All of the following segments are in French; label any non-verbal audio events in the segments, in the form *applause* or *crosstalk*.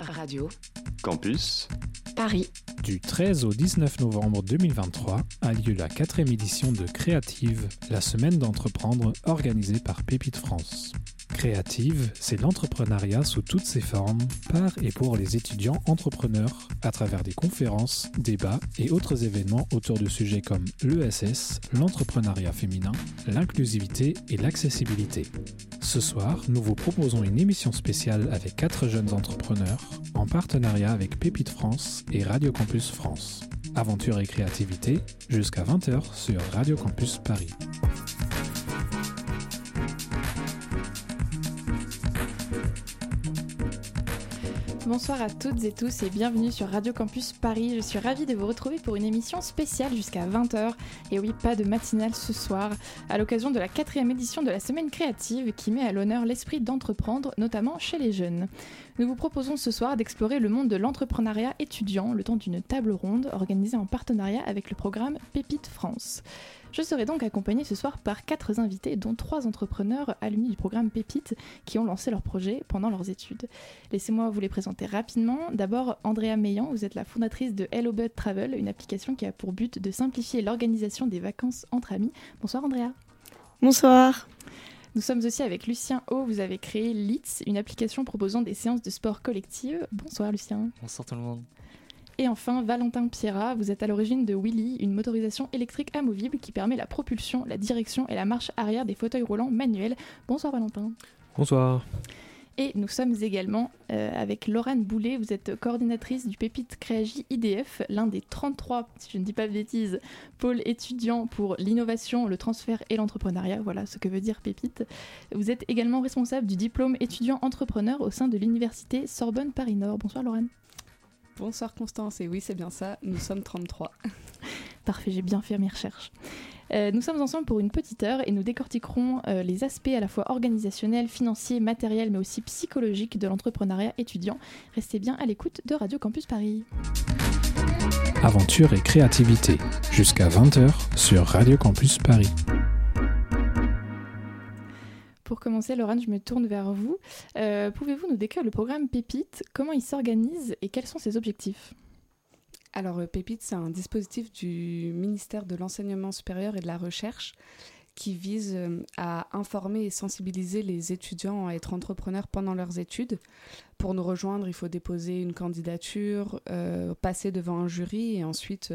Radio. Campus. Paris. Du 13 au 19 novembre 2023 a lieu la quatrième édition de Créative, la semaine d'entreprendre organisée par Pépite France. Créative, c'est l'entrepreneuriat sous toutes ses formes, par et pour les étudiants entrepreneurs, à travers des conférences, débats et autres événements autour de sujets comme l'ESS, l'entrepreneuriat féminin, l'inclusivité et l'accessibilité. Ce soir, nous vous proposons une émission spéciale avec quatre jeunes entrepreneurs, en partenariat avec Pépite France et Radio Campus France. Aventure et créativité, jusqu'à 20h sur Radio Campus Paris. Bonsoir à toutes et tous et bienvenue sur Radio Campus Paris. Je suis ravie de vous retrouver pour une émission spéciale jusqu'à 20h. Et oui, pas de matinale ce soir, à l'occasion de la quatrième édition de la Semaine créative qui met à l'honneur l'esprit d'entreprendre, notamment chez les jeunes. Nous vous proposons ce soir d'explorer le monde de l'entrepreneuriat étudiant le temps d'une table ronde organisée en partenariat avec le programme Pépite France. Je serai donc accompagnée ce soir par quatre invités, dont trois entrepreneurs alumni du programme Pépite qui ont lancé leur projet pendant leurs études. Laissez-moi vous les présenter rapidement. D'abord, Andrea Meillan, vous êtes la fondatrice de Hello Bud Travel, une application qui a pour but de simplifier l'organisation des vacances entre amis. Bonsoir Andrea. Bonsoir. Nous sommes aussi avec Lucien O. Vous avez créé LITS, une application proposant des séances de sport collectives. Bonsoir Lucien. Bonsoir tout le monde. Et enfin, Valentin Pierra, vous êtes à l'origine de Willy, une motorisation électrique amovible qui permet la propulsion, la direction et la marche arrière des fauteuils roulants manuels. Bonsoir Valentin. Bonsoir. Et nous sommes également euh, avec Laurent Boulet, vous êtes coordinatrice du Pépite Créagi IDF, l'un des 33, si je ne dis pas de bêtises, pôles étudiants pour l'innovation, le transfert et l'entrepreneuriat. Voilà ce que veut dire Pépite. Vous êtes également responsable du diplôme étudiant entrepreneur au sein de l'université Sorbonne Paris Nord. Bonsoir Laurent. Bonsoir Constance, et oui c'est bien ça, nous sommes 33. *laughs* Parfait, j'ai bien fait mes recherches. Euh, nous sommes ensemble pour une petite heure et nous décortiquerons euh, les aspects à la fois organisationnels, financiers, matériels, mais aussi psychologiques de l'entrepreneuriat étudiant. Restez bien à l'écoute de Radio Campus Paris. Aventure et créativité, jusqu'à 20h sur Radio Campus Paris. Pour commencer, Laurent, je me tourne vers vous. Euh, Pouvez-vous nous décrire le programme Pépite? Comment il s'organise et quels sont ses objectifs? Alors, euh, Pépite, c'est un dispositif du ministère de l'Enseignement supérieur et de la Recherche qui vise euh, à informer et sensibiliser les étudiants à être entrepreneurs pendant leurs études. Pour nous rejoindre, il faut déposer une candidature, passer devant un jury et ensuite,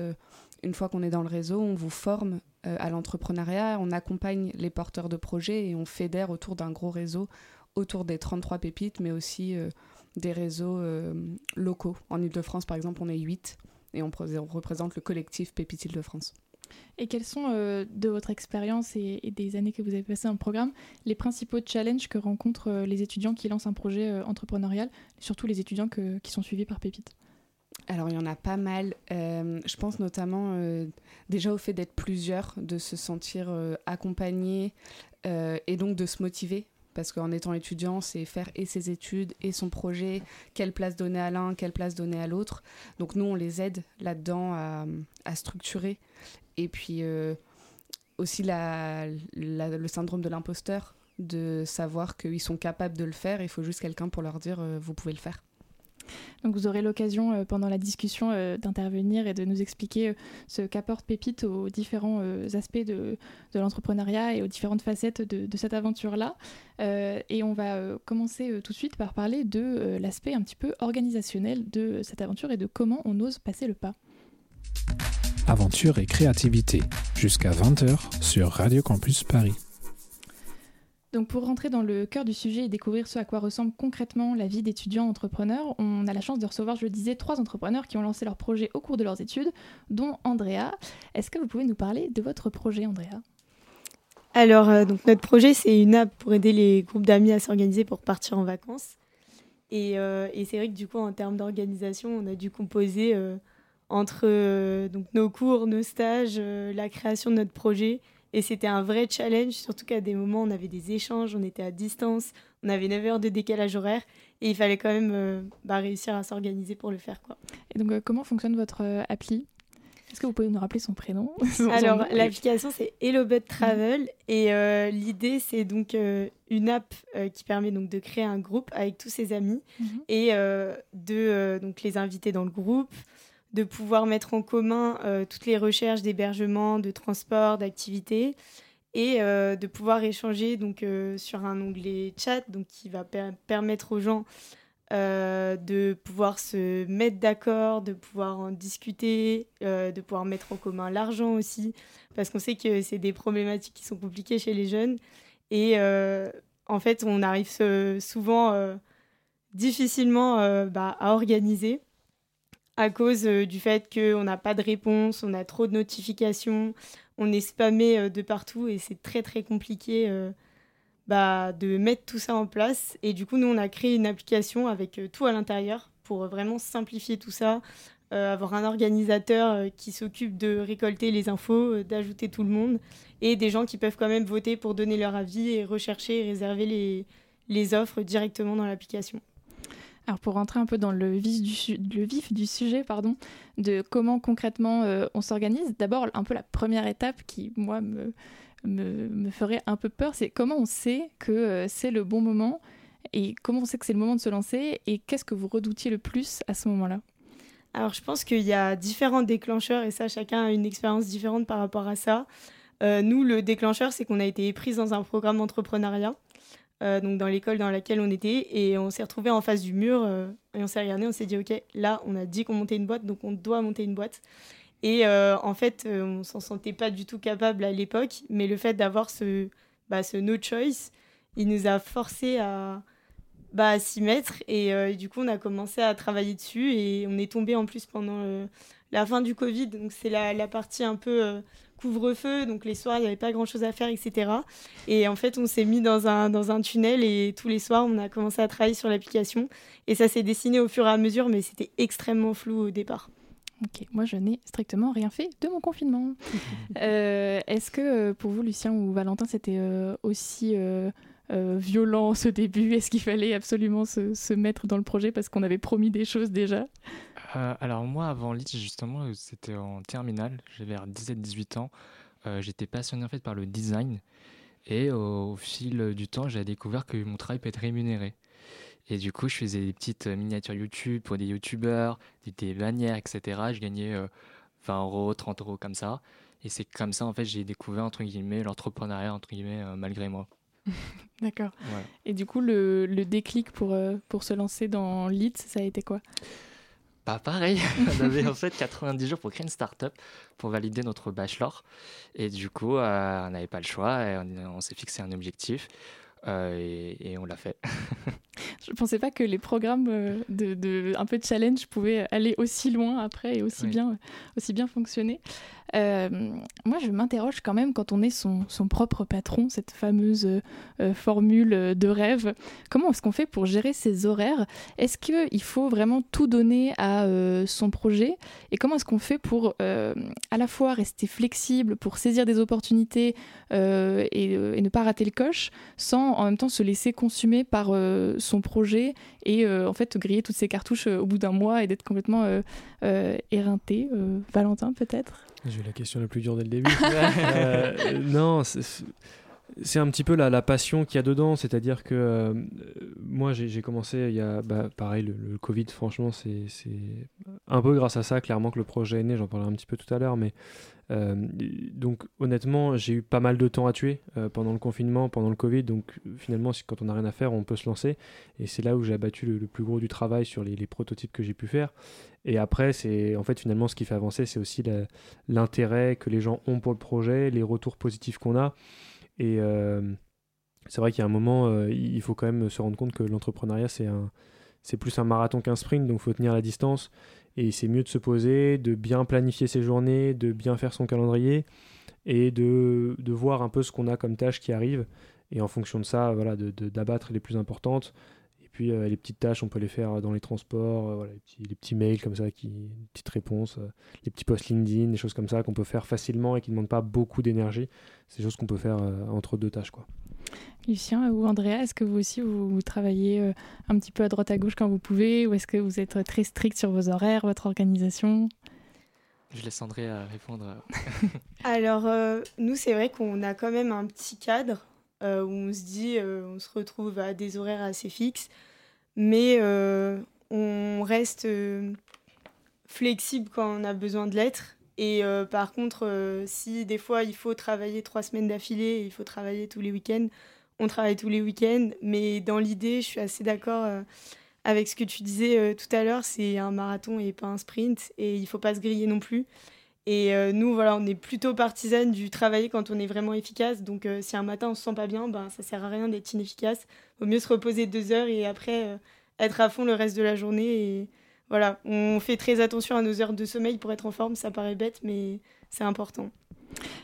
une fois qu'on est dans le réseau, on vous forme euh, à l'entrepreneuriat, on accompagne les porteurs de projets et on fédère autour d'un gros réseau, autour des 33 pépites, mais aussi euh, des réseaux euh, locaux. En Ile-de-France, par exemple, on est 8 et on, pré- on représente le collectif Pépite Île-de-France. Et quels sont, de votre expérience et, des années que vous avez passées le programme, les principaux challenges que rencontrent les étudiants qui lancent un projet entrepreneurial, surtout les étudiants qui sont suivis par Pépite? Alors, il y en a pas mal. Euh, je pense notamment euh, déjà au fait d'être plusieurs, de se sentir euh, accompagné euh, et donc de se motiver. Parce qu'en étant étudiant, c'est faire et ses études et son projet, quelle place donner à l'un, quelle place donner à l'autre. Donc nous, on les aide là-dedans à, structurer. Et puis aussi le syndrome de l'imposteur, de savoir qu'ils sont capables de le faire. Il faut juste quelqu'un pour leur dire, vous pouvez le faire. Donc vous aurez l'occasion euh, pendant la discussion euh, d'intervenir et de nous expliquer euh, ce qu'apporte Pépite aux différents aspects de, l'entrepreneuriat et aux différentes facettes de, de cette aventure-là. Et on va commencer tout de suite par parler de l'aspect un petit peu organisationnel de cette aventure et de comment on ose passer le pas. Aventure et créativité, jusqu'à 20h sur Radio Campus Paris. Donc pour rentrer dans le cœur du sujet et découvrir ce à quoi ressemble concrètement la vie d'étudiant entrepreneur, on a la chance de recevoir, je le disais, trois entrepreneurs qui ont lancé leur projet au cours de leurs études, dont Andrea. Est-ce que vous pouvez nous parler de votre projet, Andrea? Alors, euh, donc notre projet, c'est une app pour aider les groupes d'amis à s'organiser pour partir en vacances. Et, euh, c'est vrai que du coup, en termes d'organisation, on a dû composer euh, entre donc nos cours, nos stages, la création de notre projet. Et c'était un vrai challenge, surtout qu'à des moments, on avait des échanges, on était à distance, on avait 9 heures de décalage horaire. Et il fallait quand même euh, bah, réussir à s'organiser pour le faire. Quoi. Et donc euh, comment fonctionne votre euh, appli? Est-ce que vous pouvez nous rappeler son prénom? *laughs* Alors, l'application, c'est HelloBud Travel. Et euh, l'idée, c'est donc une app qui permet donc de créer un groupe avec tous ses amis mhm. et de donc, les inviter dans le groupe, de pouvoir mettre en commun toutes les recherches d'hébergement, de transport, d'activités et de pouvoir échanger donc, sur un onglet chat donc, qui va permettre aux gens euh, de pouvoir se mettre d'accord, de pouvoir en discuter, euh, de pouvoir mettre en commun l'argent aussi, parce qu'on sait que c'est des problématiques qui sont compliquées chez les jeunes. Et euh, en fait, on arrive souvent difficilement bah, à organiser à cause du fait qu'on n'a pas de réponse, on a trop de notifications, on est spammé de partout et c'est très très compliqué bah, de mettre tout ça en place. Et du coup, nous, on a créé une application avec euh, tout à l'intérieur pour vraiment simplifier tout ça, euh, avoir un organisateur euh, qui s'occupe de récolter les infos, d'ajouter tout le monde, et des gens qui peuvent quand même voter pour donner leur avis et rechercher et réserver les offres directement dans l'application. Alors pour rentrer un peu dans le vif du, sujet, pardon, de comment concrètement on s'organise, d'abord un peu la première étape qui, moi, me, me, ferait un peu peur, c'est comment on sait que euh, c'est le bon moment et comment on sait que c'est le moment de se lancer et qu'est-ce que vous redoutiez le plus à ce moment-là? Alors je pense qu'il y a différents déclencheurs et ça chacun a une expérience différente par rapport à ça. Euh, nous, le déclencheur, c'est qu'on a été pris dans un programme d'entrepreneuriat, euh, donc dans l'école dans laquelle on était, et on s'est retrouvé en face du mur et on s'est regardé, on s'est dit ok, là on a dit qu'on montait une boîte, donc on doit monter une boîte. Et euh, en fait, euh, on s'en sentait pas du tout capable à l'époque, mais le fait d'avoir ce, bah, no choice, il nous a forcé à, bah, s'y mettre. Et, euh, du coup, on a commencé à travailler dessus et on est tombé en plus pendant la fin du Covid. Donc, c'est la, partie un peu couvre-feu. Donc, les soirs, il n'y avait pas grand-chose à faire, etc. Et en fait, on s'est mis dans un, dans un tunnel et tous les soirs, on a commencé à travailler sur l'application. Et ça s'est dessiné au fur et à mesure, mais c'était extrêmement flou au départ. Ok, moi je n'ai strictement rien fait de mon confinement. *laughs* Euh, est-ce que euh, pour vous, Lucien ou Valentin, c'était euh, aussi violent ce début? Est-ce qu'il fallait absolument se, mettre dans le projet parce qu'on avait promis des choses déjà? Alors moi, avant Leeds, justement, c'était en terminale, j'avais 17-18 ans. J'étais passionné en fait par le design et au fil du temps, j'ai découvert que mon travail peut être rémunéré. Et du coup, je faisais des petites euh, miniatures YouTube pour des YouTubeurs, des, bannières, etc. Je gagnais 20 euh, euros, 30 euros comme ça. Et c'est comme ça, en fait, j'ai découvert, entre guillemets, l'entrepreneuriat, entre guillemets, euh, malgré moi. *laughs* D'accord. Et du coup, le, le déclic pour, pour se lancer dans Leeds, ça a été quoi? Pas pareil. *laughs* on avait en fait 90 jours pour créer une start-up, pour valider notre bachelor. Et du coup, on n'avait pas le choix et on, on s'est fixé un objectif. et, et, on l'a fait. *laughs* je pensais pas que les programmes euh, de, un peu de challenge pouvaient aller aussi loin après et aussi bien aussi bien fonctionner. Euh, moi, je m'interroge quand même quand on est son, propre patron, cette fameuse euh, formule de rêve. Comment est-ce qu'on fait pour gérer ses horaires? Est-ce qu'il faut vraiment tout donner à son projet? Et comment est-ce qu'on fait pour à la fois rester flexible, pour saisir des opportunités et, et, ne pas rater le coche, sans en même temps se laisser consumer par son projet et euh, en fait griller toutes ces cartouches euh, au bout d'un mois et d'être complètement euh, éreinté. Valentin peut-être? J'ai eu la question la plus dure dès le début. *laughs* non, c'est un petit peu la, la passion qu'il y a dedans, c'est-à-dire que moi j'ai commencé il y a, bah, pareil, le, Covid, franchement, c'est un peu grâce à ça, clairement, que le projet est né, j'en parlerai un petit peu tout à l'heure, mais euh, donc honnêtement, j'ai eu pas mal de temps à tuer euh, pendant le confinement, pendant le Covid. Donc finalement, quand on n'a rien à faire, on peut se lancer. Et c'est là où j'ai abattu le, plus gros du travail sur les, prototypes que j'ai pu faire. Et après, c'est en fait finalement ce qui fait avancer, c'est aussi l'intérêt que les gens ont pour le projet, les retours positifs qu'on a. Et euh, c'est vrai qu'il y a un moment, il faut quand même se rendre compte que l'entrepreneuriat, c'est c'est plus un marathon qu'un sprint, donc il faut tenir la distance. Et c'est mieux de se poser, de bien planifier ses journées, de bien faire son calendrier et de, de voir un peu ce qu'on a comme tâches qui arrivent. Et en fonction de ça, voilà, d'abattre de, les plus importantes. Et puis euh, les petites tâches, on peut les faire dans les transports, euh, voilà, les, petits, les, petits, mails comme ça, qui, petites réponses, euh, les petits posts LinkedIn, des choses comme ça qu'on peut faire facilement et qui ne demandent pas beaucoup d'énergie. C'est des choses qu'on peut faire entre deux tâches. Quoi. Lucien ou Andrea, est-ce que vous aussi vous, travaillez euh, un petit peu à droite à gauche quand vous pouvez ou est-ce que vous êtes très strict sur vos horaires, votre organisation? Je laisse André répondre. *laughs* Alors, nous, c'est vrai qu'on a quand même un petit cadre où on se dit, on se retrouve à des horaires assez fixes, mais on reste flexible quand on a besoin de l'être. Et euh, par contre, euh, si des fois il faut travailler trois semaines d'affilée, il faut travailler tous les week-ends, on travaille tous les week-ends. Mais dans l'idée, je suis assez d'accord euh, avec ce que tu disais tout à l'heure, c'est un marathon et pas un sprint. Et il faut pas se griller non plus. Et nous, voilà, on est plutôt partisane du travailler quand on est vraiment efficace. Donc si un matin on se sent pas bien, ben, ça sert à rien d'être inefficace. Vaut mieux se reposer deux heures et après être à fond le reste de la journée. Voilà, on fait très attention à nos heures de sommeil pour être en forme. Ça paraît bête, mais c'est important.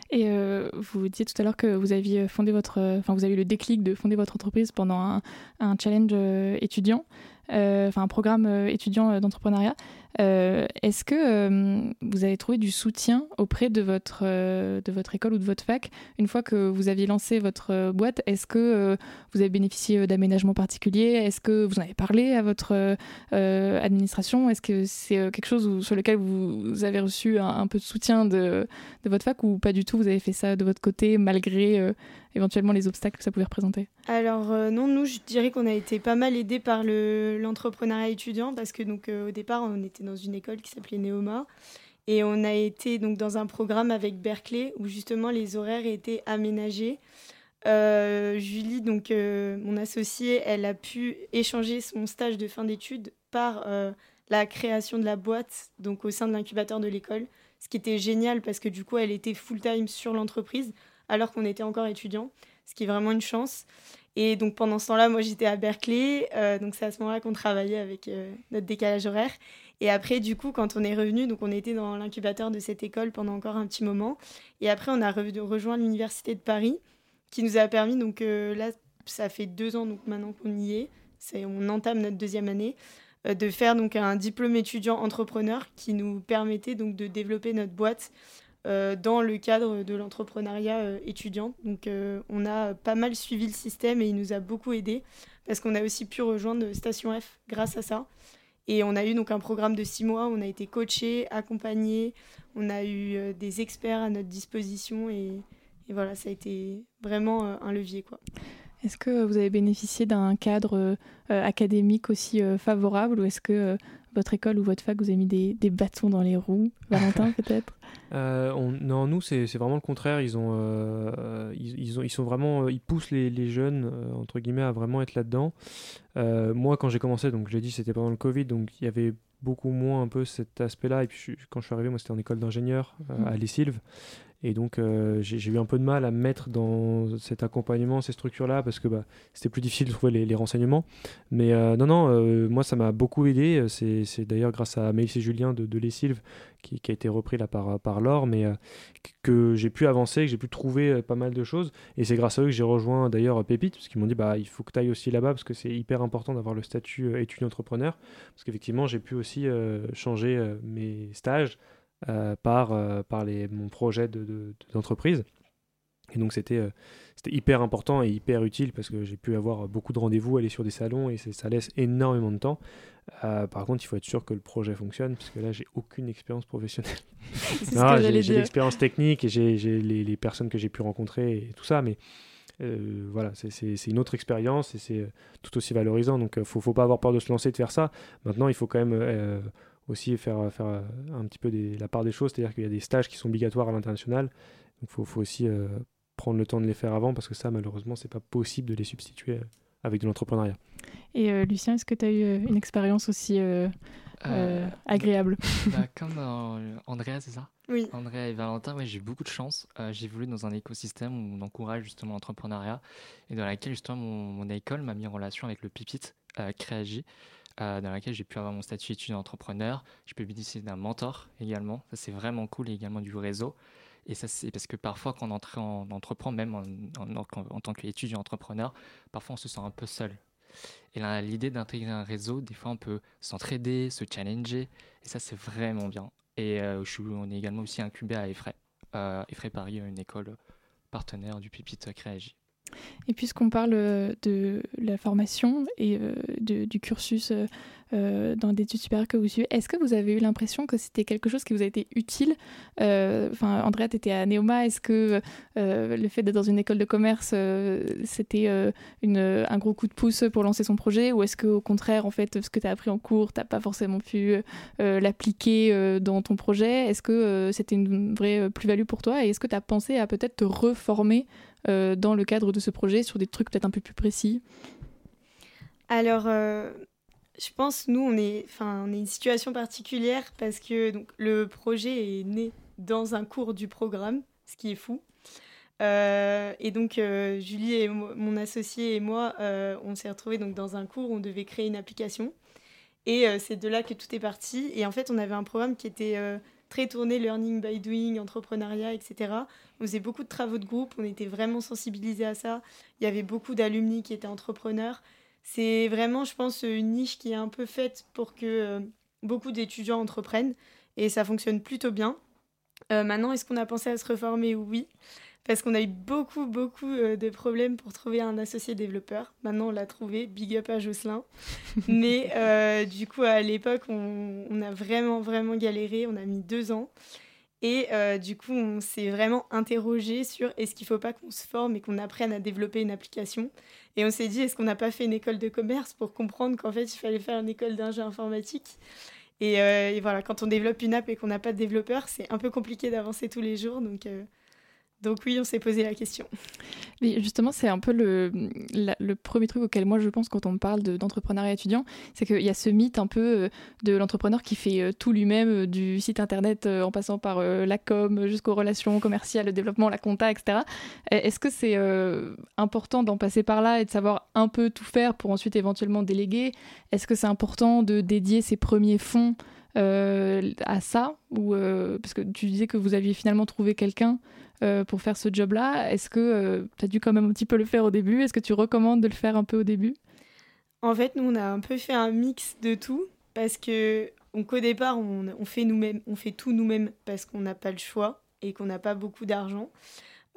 Et euh, vous disiez tout à l'heure que vous aviez fondé votre, enfin vous avez eu le déclic de fonder votre entreprise pendant un, challenge euh, étudiant. Euh, un programme étudiant d'entrepreneuriat. Est-ce que vous avez trouvé du soutien auprès de votre, de votre école ou de votre fac une fois que vous aviez lancé votre boîte? Est-ce que vous avez bénéficié d'aménagements particuliers? Est-ce que vous en avez parlé à votre administration? Est-ce que c'est quelque chose sur lequel vous avez reçu un, peu de soutien de, de votre fac ou pas du tout? Vous avez fait ça de votre côté malgré éventuellement les obstacles que ça pouvait représenter? Alors euh, non, nous je dirais qu'on a été pas mal aidés par l'entrepreneuriat étudiant parce que donc euh, au départ on était dans une école qui s'appelait Neoma et on a été donc dans un programme avec Berkeley où justement les horaires étaient aménagés. Euh, Julie, donc mon associée, elle a pu échanger son stage de fin d'études par la création de la boîte donc au sein de l'incubateur de l'école, ce qui était génial parce que du coup elle était full time sur l'entreprise alors qu'on était encore étudiant, ce qui est vraiment une chance. Et donc pendant ce temps-là, moi j'étais à Berkeley, euh, donc c'est à ce moment-là qu'on travaillait avec euh, notre décalage horaire. Et après, du coup, quand on est revenu, donc on était dans l'incubateur de cette école pendant encore un petit moment. Et après, on a rejoint l'université de Paris, qui nous a permis, donc euh, là, ça fait deux ans donc maintenant qu'on y est, on entame notre deuxième année, de faire donc un diplôme étudiant entrepreneur qui nous permettait donc de développer notre boîte euh, dans le cadre de l'entrepreneuriat euh, étudiant. Donc euh, on a pas mal suivi le système et il nous a beaucoup aidé parce qu'on a aussi pu rejoindre Station F grâce à ça. Et on a eu donc un programme de six mois, on a été coaché, accompagné, on a eu des experts à notre disposition et, voilà, ça a été vraiment un levier. Est-ce que vous avez bénéficié d'un cadre académique aussi favorable ou est-ce que votre école ou votre fac vous avez mis des, des bâtons dans les roues *laughs* Valentin peut-être? Euh, non, nous, c'est vraiment le contraire. Ils, ont, euh, ils, ont, ils sont vraiment, euh, ils poussent les, les jeunes, entre guillemets, à vraiment être là-dedans. moi, quand j'ai commencé, donc j'ai dit c'était pendant le Covid, donc il y avait beaucoup moins un peu cet aspect-là. Et puis quand je suis arrivé, moi, c'était en école d'ingénieur mmh. à Lessilve. Et donc, euh, j'ai eu un peu de mal à me mettre dans cet accompagnement, ces structures-là, parce que bah, c'était plus difficile de trouver les, renseignements. Mais euh, non, non, euh, moi, ça m'a beaucoup aidé. C'est d'ailleurs grâce à Maïs et Julien de, de Les Sylves, qui, a été repris là par, par Laure, mais que j'ai pu avancer, que j'ai pu trouver pas mal de choses. Et c'est grâce à eux que j'ai rejoint d'ailleurs Pépite, parce qu'ils m'ont dit bah, il faut que tu ailles aussi là-bas, parce que c'est hyper important d'avoir le statut étudiant-entrepreneur. Parce qu'effectivement, j'ai pu aussi changer mes stages par, euh, par les, mon projet d'entreprise. De, et donc c'était euh, c'était hyper important et hyper utile parce que j'ai pu avoir beaucoup de rendez-vous, aller sur des salons et ça laisse énormément de temps. par contre, il faut être sûr que le projet fonctionne parce que là, j'ai aucune expérience professionnelle. *laughs* j'ai l'expérience technique et j'ai les, les, personnes que j'ai pu rencontrer et tout ça, mais voilà, c'est une autre expérience et c'est tout aussi valorisant. Donc, il ne faut, faut, pas avoir peur de se lancer, de faire ça. Maintenant, il faut quand même aussi faire, faire euh, un petit peu des, la part des choses, c'est-à-dire qu'il y a des stages qui sont obligatoires à l'international, donc il faut, faut, aussi euh, prendre le temps de les faire avant, parce que ça, malheureusement, c'est pas possible de les substituer euh, avec de l'entrepreneuriat. Et Lucien, est-ce que tu as eu une expérience aussi agréable? bah, Comme Andrea, c'est ça? Oui. Andrea et Valentin, ouais, j'ai eu beaucoup de chance. j'ai évolué dans un écosystème où on encourage justement l'entrepreneuriat et dans laquelle justement mon, mon école m'a mis en relation avec le PIPIT, Créagi, euh, dans laquelle j'ai pu avoir mon statut étudiant entrepreneur. Je peux bénéficier d'un mentor également. Ça, c'est vraiment cool et également du réseau. Et ça, c'est parce que parfois, quand on, entreprend, même en, en, tant qu'étudiant entrepreneur, parfois on se sent un peu seul. Et là, l'idée d'intégrer un réseau, des fois, on peut s'entraider, se challenger. Et ça, c'est vraiment bien. Et euh, on est également aussi incubé à Effray. Euh, Effray Paris, une école partenaire du Pipit Créagi. Et puisqu'on parle euh, de la formation et euh, du cursus euh, dans des études supérieures que vous suivez, est-ce que vous avez eu l'impression que c'était quelque chose qui vous a été utile? Enfin, Andrea, tu étais à Neoma. Est-ce que le fait d'être dans une école de commerce, c'était un gros coup de pouce pour lancer son projet? Ou est-ce qu'au contraire, en fait, ce que tu as appris en cours, tu n'as pas forcément pu l'appliquer dans ton projet? Est-ce que c'était une vraie plus-value pour toi? Et est-ce que tu as pensé à peut-être te reformer dans le cadre de ce projet sur des trucs peut-être un peu plus précis Alors, je pense, nous, on est, enfin, on est une situation particulière parce que donc, le projet est né dans un cours du programme, ce qui est fou. Euh, et donc, euh, Julie et mon associé et moi, euh, on s'est retrouvés donc, dans un cours où on devait créer une application. Et c'est de là que tout est parti. Et en fait, on avait un programme qui était très tourné learning by doing, entrepreneuriat, etc. On faisait beaucoup de travaux de groupe, on était vraiment sensibilisés à ça. Il y avait beaucoup d'alumni qui étaient entrepreneurs. C'est vraiment, je pense, une niche qui est un peu faite pour que euh, beaucoup d'étudiants entreprennent et ça fonctionne plutôt bien. Euh, maintenant, est-ce qu'on a pensé à se reformer? Oui, parce qu'on a eu beaucoup, beaucoup euh, de problèmes pour trouver un associé développeur. Maintenant, on l'a trouvé, big up à Jocelyn. *laughs* Mais du coup, à l'époque, on, on, a vraiment, vraiment galéré, on a mis deux ans. Et du coup, on s'est vraiment interrogé sur est-ce qu'il ne faut pas qu'on se forme et qu'on apprenne à développer une application et on s'est dit, est-ce qu'on n'a pas fait une école de commerce pour comprendre qu'en fait, il fallait faire une école d'ingé informatique? Et, euh, et, voilà, quand on développe une app et qu'on n'a pas de développeur, c'est un peu compliqué d'avancer tous les jours. Donc, euh, donc oui, on s'est posé la question. Mais justement, c'est un peu le, premier truc auquel moi je pense quand on parle d'entrepreneuriat étudiant, c'est qu'il y a ce mythe un peu euh, de l'entrepreneur qui fait euh, tout lui-même, euh, du site internet en passant par la com jusqu'aux relations commerciales, le développement, la compta, etc. Est-ce que c'est important d'en passer par là et de savoir un peu tout faire pour ensuite éventuellement déléguer? Est-ce que c'est important de dédier ses premiers fonds à ça? Ou parce que tu disais que vous aviez finalement trouvé quelqu'un euh, pour faire ce job-là. Est-ce que euh, tu as dû quand même un petit peu le faire au début? Est-ce que tu recommandes de le faire un peu au début? En fait, nous, on a un peu fait un mix de tout parce que au départ, on, fait, nous-mêmes, on fait tout nous-mêmes parce qu'on n'a pas le choix et qu'on n'a pas beaucoup d'argent.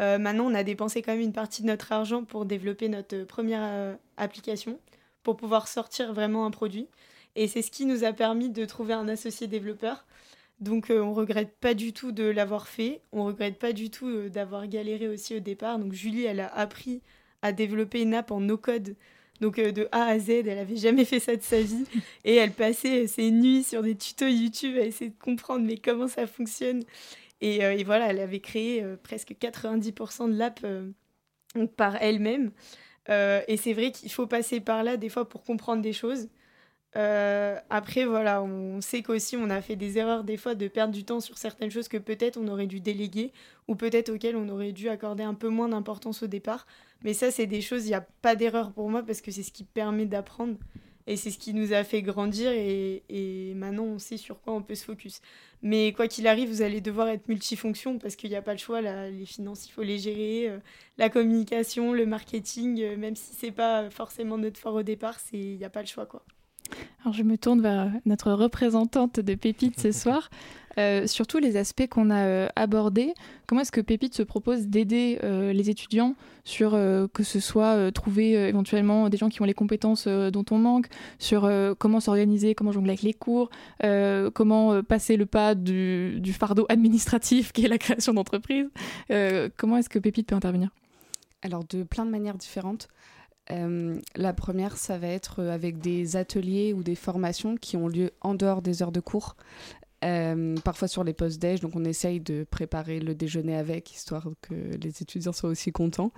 Euh, maintenant, on a dépensé quand même une partie de notre argent pour développer notre première application, pour pouvoir sortir vraiment un produit. Et c'est ce qui nous a permis de trouver un associé développeur. Donc euh, on regrette pas du tout de l'avoir fait, on regrette pas du tout euh, d'avoir galéré aussi au départ. Donc Julie, elle a appris à développer une app en no-code, donc euh, de A à Z, elle avait jamais fait ça de sa vie. *laughs* Et elle passait ses nuits sur des tutos YouTube à essayer de comprendre mais comment ça fonctionne. Et, et voilà, elle avait créé presque 90% de l'app par elle-même. et c'est vrai qu'il faut passer par là des fois pour comprendre des choses. Euh, après, voilà, on sait qu'aussi on a fait des erreurs des fois de perdre du temps sur certaines choses que peut-être on aurait dû déléguer ou peut-être auxquelles on aurait dû accorder un peu moins d'importance au départ. Mais ça, c'est des choses, il n'y a pas d'erreur pour moi parce que c'est ce qui permet d'apprendre et c'est ce qui nous a fait grandir et, maintenant on sait sur quoi on peut se focus. Mais quoi qu'il arrive, vous allez devoir être multifonction parce qu'il n'y a pas le choix. Là, les finances, il faut les gérer, euh, la communication, le marketing, euh, même si c'est pas forcément notre fort au départ, il n'y a pas le choix quoi. Alors je me tourne vers notre représentante de Pépite ce *laughs* soir. Euh, sur tous les aspects qu'on a euh, abordés, comment est-ce que Pépite se propose d'aider euh, les étudiants sur que ce soit trouver éventuellement des gens qui ont les compétences dont on manque, sur comment s'organiser, comment jongler avec les cours, comment passer le pas du, du, fardeau administratif *laughs* qui est la création d'entreprise. comment est-ce que Pépite peut intervenir? Alors de plein de manières différentes. Euh, la première, ça va être euh, avec des ateliers ou des formations qui ont lieu en dehors des heures de cours, euh, parfois sur les postes déj, donc on essaye de préparer le déjeuner avec, histoire que les étudiants soient aussi contents.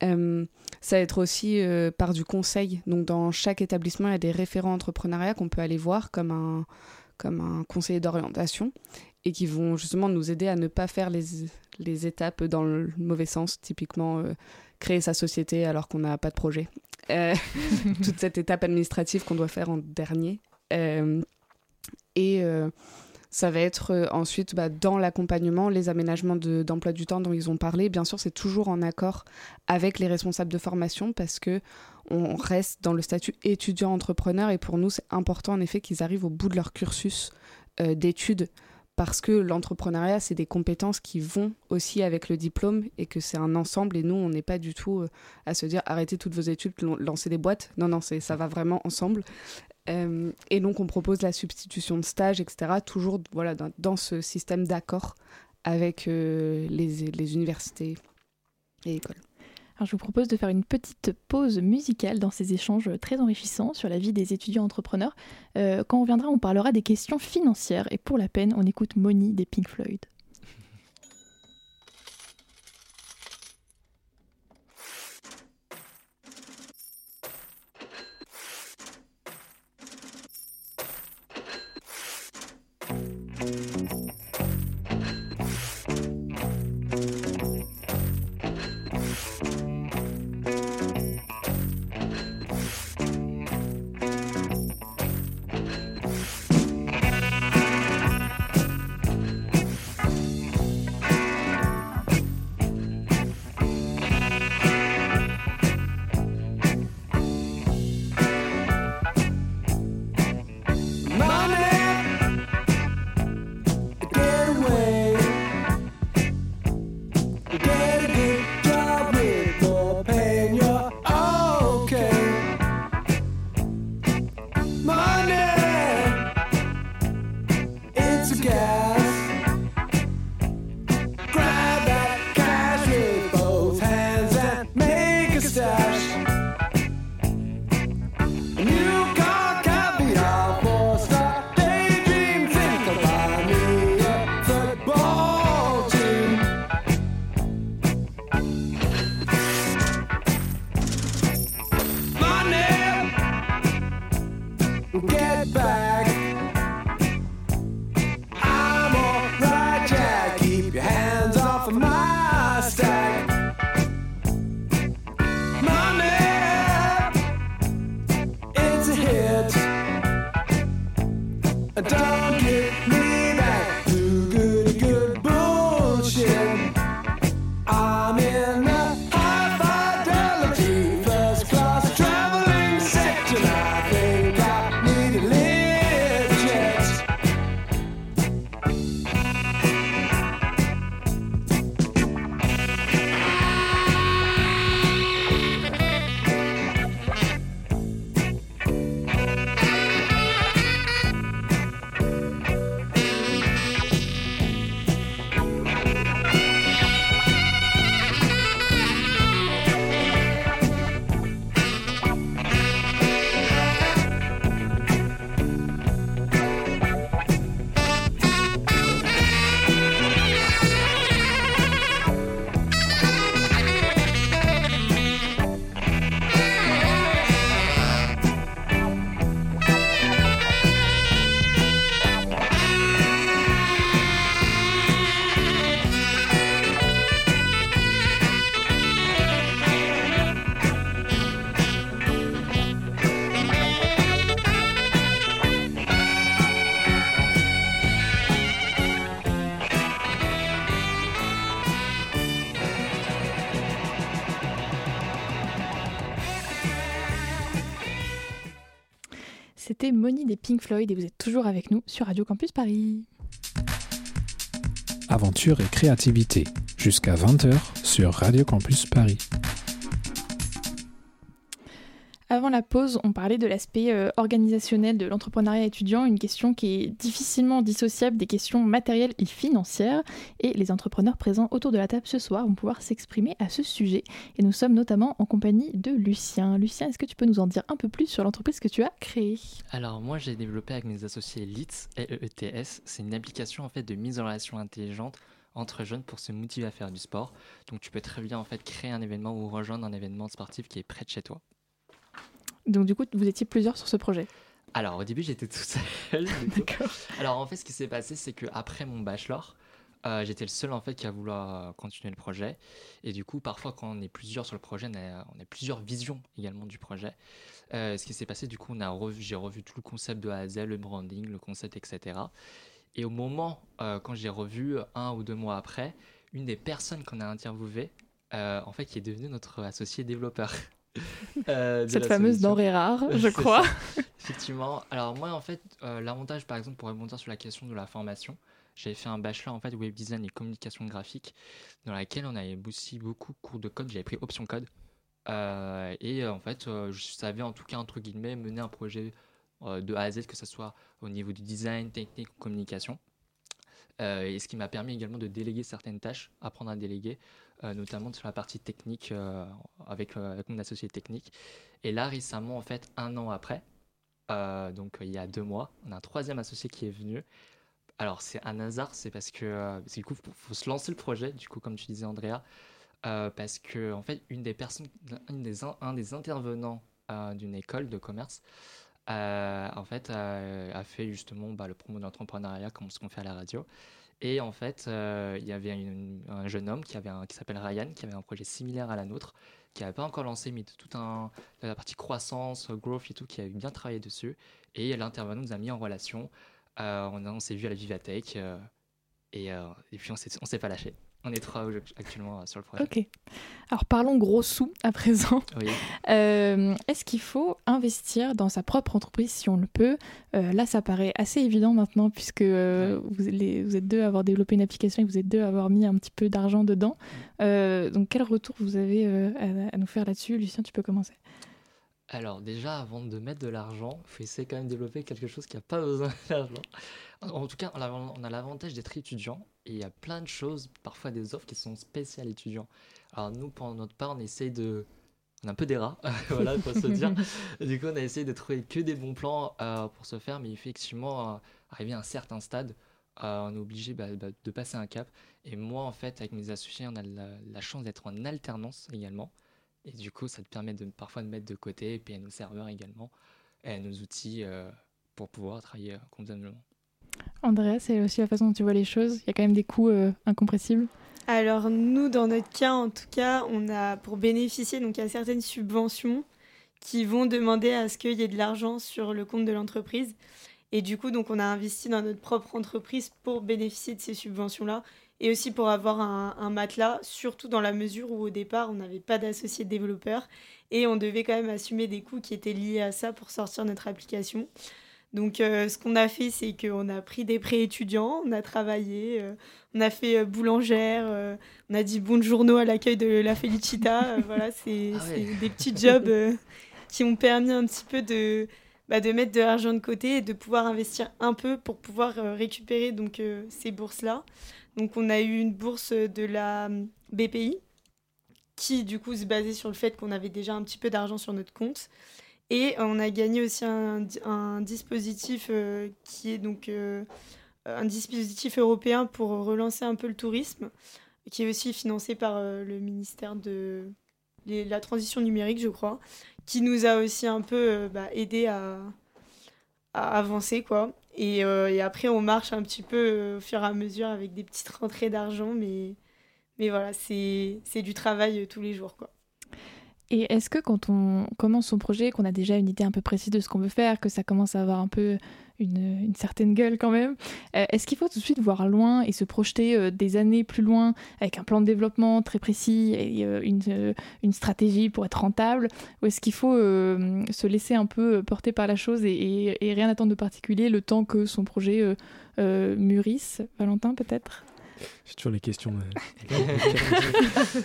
ça va être aussi par du conseil, donc dans chaque établissement, il y a des référents entrepreneuriat qu'on peut aller voir comme un, comme un conseiller d'orientation et qui vont justement nous aider à ne pas faire les, les étapes dans le mauvais sens, typiquement créer sa société alors qu'on n'a pas de projet. Euh, *laughs* toute cette étape administrative qu'on doit faire en dernier. Euh, et euh, ça va être ensuite bah, dans l'accompagnement, les aménagements d'emploi du temps dont ils ont parlé. Bien sûr, c'est toujours en accord avec les responsables de formation parce que on reste dans le statut étudiant-entrepreneur et pour nous, c'est important en effet qu'ils arrivent au bout de leur cursus d'études parce que l'entrepreneuriat, c'est des compétences qui vont aussi avec le diplôme et que c'est un ensemble. Et nous, on n'est pas du tout euh, à se dire arrêtez toutes vos études, lancez des boîtes. Non, non, ça va vraiment ensemble. Euh, et donc, on propose la substitution de stage, etc., toujours voilà, dans, ce système d'accord avec euh, les, les universités et écoles. Alors, je vous propose de faire une petite pause musicale dans ces échanges très enrichissants sur la vie des étudiants entrepreneurs. Euh, quand on viendra, on parlera des questions financières et pour la peine, on écoute Money des Pink Floyd. C'était Pink Floyd et vous êtes toujours avec nous sur Radio Campus Paris. Aventure et créativité, jusqu'à 20h sur Radio Campus Paris. Avant la pause, on parlait de l'aspect euh, organisationnel de l'entrepreneuriat étudiant, une question qui est difficilement dissociable des questions matérielles et financières. Et les entrepreneurs présents autour de la table ce soir vont pouvoir s'exprimer à ce sujet. Et nous sommes notamment en compagnie de Lucien. Lucien, est-ce que tu peux nous en dire un peu plus sur l'entreprise que tu as créée? Alors moi, j'ai développé avec mes associés LEETS, L-E-E-T-S. C'est une application en fait de mise en relation intelligente entre jeunes pour se motiver à faire du sport. Donc tu peux très bien en fait créer un événement ou rejoindre un événement sportif qui est près de chez toi. Donc du coup, vous étiez plusieurs sur ce projet Alors au début, j'étais tout seul. D'accord. Alors en fait, ce qui s'est passé, c'est que après mon bachelor, euh, j'étais le seul en fait qui a voulu euh, continuer le projet. Et du coup, parfois, quand on est plusieurs sur le projet, on a, on a plusieurs visions également du projet. Euh, ce qui s'est passé, du coup, on a revu, j'ai revu tout le concept de A à Z, le branding, le concept, etc. Et au moment, quand j'ai revu un ou deux mois après, une des personnes qu'on a interviewées, en fait, qui est devenue notre associé développeur. *laughs* euh, Cette fameuse denrée rare, *laughs* je crois. ça, *laughs* Effectivement. Alors moi, en fait, euh, l'avantage, par exemple, pour rebondir sur la question de la formation, j'avais fait un bachelor en fait web design et communication graphique, dans laquelle on avait aussi beaucoup de cours de code. J'avais pris option code. Euh, et en fait, je savais en tout cas entre guillemets mener un projet de A à Z, que ce soit au niveau du design, technique ou communication. et ce qui m'a permis également de déléguer certaines tâches, apprendre à déléguer, notamment sur la partie technique avec, avec, mon associé technique. Et là, récemment, en fait, un an après, donc il y a deux mois, on a un troisième associé qui est venu alors, c'est un hasard, c'est parce que, euh, du coup, il faut se lancer le projet, du coup, comme tu disais, Andrea, euh, parce que, en fait, une des personnes, un des intervenants euh, d'une école de commerce, en fait, a fait justement bah, le promo de l'entrepreneuriat, comme ce qu'on fait à la radio. Et en fait, il y avait un jeune homme qui, s'appelle Ryan, qui avait un projet similaire à la nôtre, qui n'avait pas encore lancé, mais tout un, la partie croissance, growth et tout, qui avait bien travaillé dessus. Et l'intervenant nous a mis en relation. Euh, on, s'est vu à la Vivatech euh, euh, et, puis on ne s'est pas lâché. On est trois actuellement sur le projet. Ok. Alors parlons gros sous à présent. Oui. *laughs* Est-ce qu'il faut investir dans sa propre entreprise si on le peut? Là, ça paraît assez évident maintenant puisque vous, êtes deux à avoir développé une application et vous êtes deux à avoir mis un petit peu d'argent dedans. donc quel retour vous avez à, nous faire là-dessus? Lucien, tu peux commencer. Alors déjà, avant de mettre de l'argent, il faut essayer quand même de développer quelque chose qui n'a pas besoin *laughs* d'argent. En tout cas, on a, l'avantage d'être étudiant et il y a plein de choses, parfois des offres qui sont spéciales étudiants. Alors nous, pour notre part, on essaye de... On a un peu des rats, *laughs* voilà, il faut se dire. *laughs* Du coup, on a essayé de trouver que des bons plans euh, pour se faire, mais effectivement, euh, arrivé à un certain stade, euh, on est obligé bah, bah, de passer un cap. Et moi, en fait, avec mes associés, on a la chance d'être en alternance également. Et du coup, ça te permet de, parfois de mettre de côté, et puis à nos serveurs également, et à nos outils euh, pour pouvoir travailler euh, convenablement. Andrea, c'est aussi la façon dont tu vois les choses. Il y a quand même des coûts euh, incompressibles. Alors nous, dans notre cas, en tout cas, on a pour bénéficier, donc il y a certaines subventions qui vont demander à ce qu'il y ait de l'argent sur le compte de l'entreprise. Et du coup, donc on a investi dans notre propre entreprise pour bénéficier de ces subventions-là et aussi pour avoir un, matelas, surtout dans la mesure où au départ on n'avait pas d'associé développeur et on devait quand même assumer des coûts qui étaient liés à ça pour sortir notre application. Donc euh, ce qu'on a fait, c'est qu'on a pris des prêts étudiants, on a travaillé, euh, on a fait euh, boulangère, on a dit bonjour à l'accueil de la Felicita. voilà, c'est ah des petits jobs qui ont permis un petit peu de, bah, de mettre de l'argent de côté et de pouvoir investir un peu pour pouvoir récupérer donc ces bourses-là. Donc on a eu une bourse de la BPI qui du coup se basait sur le fait qu'on avait déjà un petit peu d'argent sur notre compte. Et on a gagné aussi un, dispositif euh, qui est donc euh, un dispositif européen pour relancer un peu le tourisme, qui est aussi financé par euh, le ministère de la transition numérique, je crois, qui nous a aussi un peu bah, aidé à, à, avancer, quoi. Euh, et, après, on marche un petit peu euh, au fur et à mesure avec des petites rentrées d'argent, mais, mais voilà, c'est du travail euh, tous les jours, quoi. Et est-ce que quand on commence son projet, qu'on a déjà une idée un peu précise de ce qu'on veut faire, que ça commence à avoir un peu une, certaine gueule quand même, euh, est-ce qu'il faut tout de suite voir loin et se projeter euh, des années plus loin avec un plan de développement très précis et euh, une, une, stratégie pour être rentable? Ou est-ce qu'il faut se laisser un peu porter par la chose et, et, rien attendre de particulier le temps que son projet mûrisse? Valentin peut-être? J'ai toujours les questions.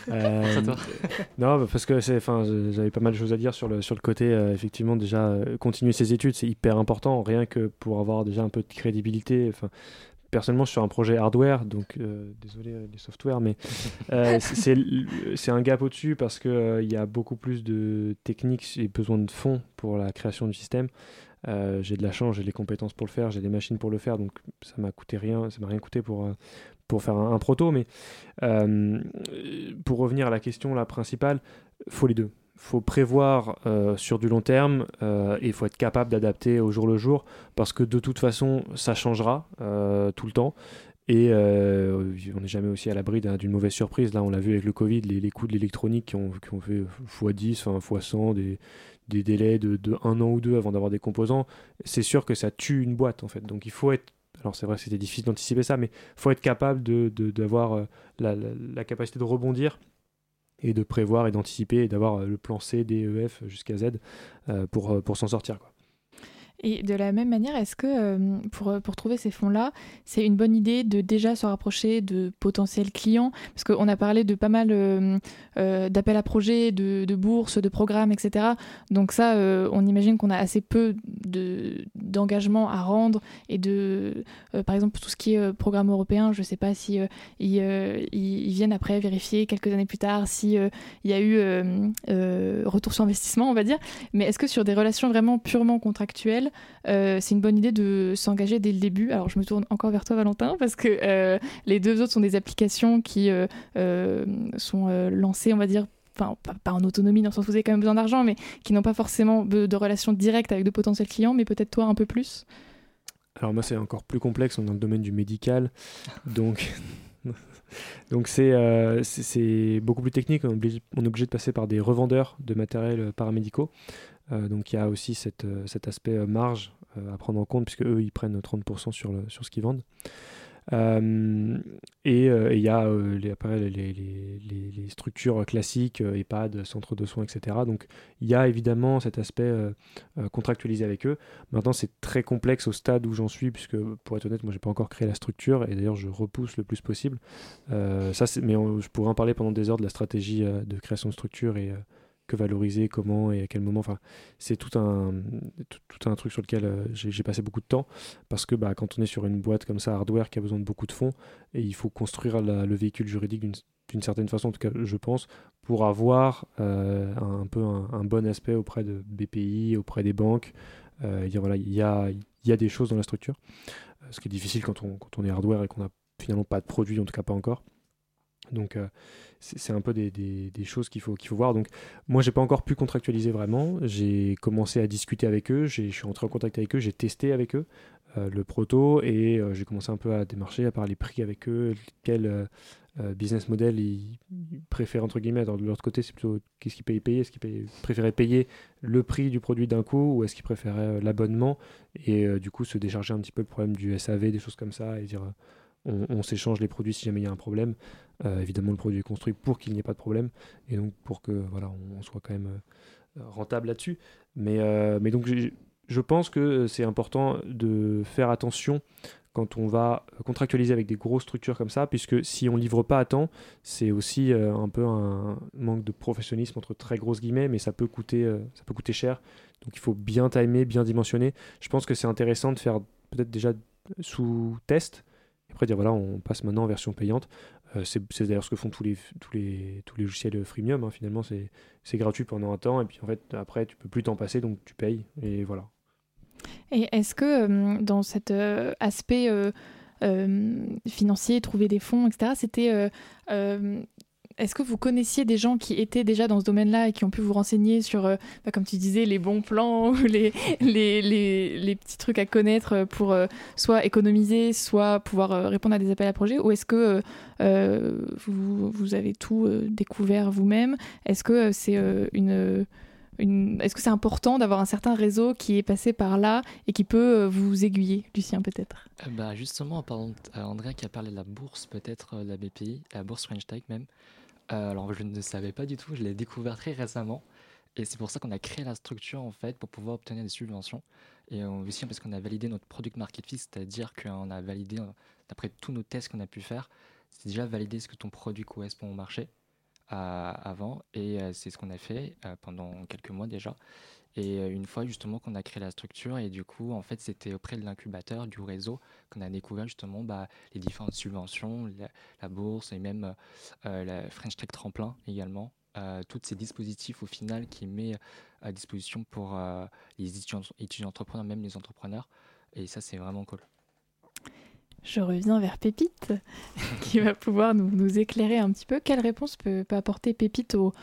euh, *laughs* *laughs* non, bah, parce que j'avais pas mal de choses à dire sur le, sur le côté, euh, effectivement, déjà, euh, continuer ses études, c'est hyper important, rien que pour avoir déjà un peu de crédibilité. Enfin, personnellement, je suis sur un projet hardware, donc euh, désolé les softwares, mais *laughs* c'est un gap au-dessus parce qu'il il y a beaucoup plus de techniques et besoin de fonds pour la création du système. j'ai de la chance, j'ai les compétences pour le faire, j'ai des machines pour le faire, donc ça m'a coûté rien, ça m'a rien coûté pour, pour faire un, proto, mais euh, pour revenir à la question la principale, faut les deux. faut prévoir euh, sur du long terme euh, et faut être capable d'adapter au jour le jour parce que de toute façon, ça changera tout le temps. Et on n'est jamais aussi à l'abri d'une mauvaise surprise. Là, on l'a vu avec le Covid, les, coûts de l'électronique qui ont, fait x10, enfin, x100, des, des délais de, de, un an ou deux avant d'avoir des composants. C'est sûr que ça tue une boîte, en fait. Donc il faut être alors c'est vrai que c'était difficile d'anticiper ça, mais faut être capable d'avoir de, euh, la, capacité de rebondir et de prévoir et d'anticiper et d'avoir euh, le plan C, D, E, F jusqu'à Z euh, pour, s'en sortir. Et de la même manière, est-ce que euh, pour, euh, pour trouver ces fonds-là, c'est une bonne idée de déjà se rapprocher de potentiels clients? Parce qu'on a parlé de pas mal euh, d'appels à projets, de, bourses, de programmes, etc. Donc ça, on imagine qu'on a assez peu d'engagement à rendre et de, par exemple, tout ce qui est programme européen, je ne sais pas si ils, ils, viennent après vérifier quelques années plus tard s'il il y a eu retour sur investissement, on va dire. Mais est-ce que sur des relations vraiment purement contractuelles, euh, c'est une bonne idée de s'engager dès le début. Alors je me tourne encore vers toi Valentin parce que euh, les deux autres sont des applications qui euh, sont lancées, on va dire, pas, en autonomie dans le sens où vous avez quand même besoin d'argent, mais qui n'ont pas forcément de, relations directes avec de potentiels clients, mais peut-être toi un peu plus. Alors moi c'est encore plus complexe, on est dans le domaine du médical, donc *laughs* c'est beaucoup plus technique, on est, obligé, on est, obligé, de passer par des revendeurs de matériel paramédicaux. Euh, donc il y a aussi euh, cet aspect euh, marge à prendre en compte, puisque eux, ils prennent 30% sur, sur ce qu'ils vendent. et il y a les, après, les, les, structures classiques, EHPAD, centre de soins, etc. Donc il y a évidemment cet aspect contractualisé avec eux. Maintenant, c'est très complexe au stade où j'en suis, puisque pour être honnête, moi, j'ai pas encore créé la structure, et d'ailleurs, je repousse le plus possible. ça, mais je pourrais en parler pendant des heures de la stratégie de création de structure et valoriser, comment et à quel moment. Enfin, c'est tout un, tout, un truc sur lequel euh, j'ai passé beaucoup de temps parce que bah, quand on est sur une boîte comme ça, hardware, qui a besoin de beaucoup de fonds, et il faut construire le véhicule juridique d'une certaine façon, en tout cas, je pense, pour avoir euh, un, peu un, bon aspect auprès de BPI, auprès des banques. Euh, voilà, il y a, y a des choses dans la structure, ce qui est difficile quand on, quand on est hardware et qu'on n'a finalement pas de produit, en tout cas pas encore. Donc euh, c'est un peu des, choses qu'il faut, faut voir. Donc moi, j'ai pas encore pu contractualiser vraiment. J'ai commencé à discuter avec eux, je suis entré en contact avec eux, j'ai testé avec eux euh, le proto et euh, j'ai commencé un peu à démarcher, à parler prix avec eux, quel business model ils, préfèrent entre guillemets. De l'autre côté, c'est plutôt qu'est-ce qu'ils payent payer? Est-ce qu'ils préféraient payer le prix du produit d'un coup ou est-ce qu'ils préféraient l'abonnement et du coup se décharger un petit peu le problème du SAV, des choses comme ça et dire on, s'échange les produits si jamais il y a un problème. Euh, évidemment, le produit est construit pour qu'il n'y ait pas de problème et donc pour que voilà, on, soit quand même euh, rentable là-dessus. Mais, euh, mais donc, je pense que c'est important de faire attention quand on va contractualiser avec des grosses structures comme ça, puisque si on livre pas à temps, c'est aussi un peu un manque de professionnalisme entre très grosses guillemets, mais ça peut coûter, ça peut coûter cher. Donc il faut bien timer, bien dimensionner. Je pense que c'est intéressant de faire peut-être déjà sous test, après, dire voilà, on passe maintenant en version payante. Euh, c'est d'ailleurs ce que font tous les, tous les, tous les logiciels freemium. Hein. Finalement, c'est gratuit pendant un temps. Et puis, en fait, après, tu peux plus t'en passer, donc tu payes. Et voilà. Et est-ce que euh, dans cet euh, aspect financier, trouver des fonds, etc., c'était est-ce que vous connaissiez des gens qui étaient déjà dans ce domaine-là et qui ont pu vous renseigner sur, euh, bah, comme tu disais, les bons plans *laughs* ou les, petits trucs à connaître pour euh, soit économiser, soit pouvoir euh, répondre à des appels à projets? Ou est-ce que vous, avez tout découvert vous-même? Est-ce que c'est une... Une... Est-ce que c'est important d'avoir un certain réseau qui est passé par là et qui peut vous aiguiller, Lucien peut-être? Bah Justement, en parlant André qui a parlé de la bourse, peut-être la BPI, la bourse French même, euh, alors je ne savais pas du tout, je l'ai découvert très récemment. Et c'est pour ça qu'on a créé la structure en fait pour pouvoir obtenir des subventions. Et aussi parce qu'on a validé notre product market fit, c'est-à-dire qu'on a validé, euh, d'après tous nos tests qu'on a pu faire, c'est déjà validé ce que ton produit correspond au marché euh, avant. Et c'est ce qu'on a fait pendant quelques mois déjà. Et euh, une fois justement qu'on a créé la structure, et du coup, en fait, c'était auprès de l'incubateur, du réseau, qu'on a découvert justement bah, les différentes subventions, la, bourse et même euh, la French Tech Tremplin également. Euh, tous ces dispositifs au final qui met à disposition pour les étudiants, étudiants entrepreneurs, même les entrepreneurs. Et ça, c'est vraiment cool. Je reviens vers Pépite, *laughs* qui va pouvoir nous, éclairer un petit peu. Quelle réponse peut, apporter Pépite aux,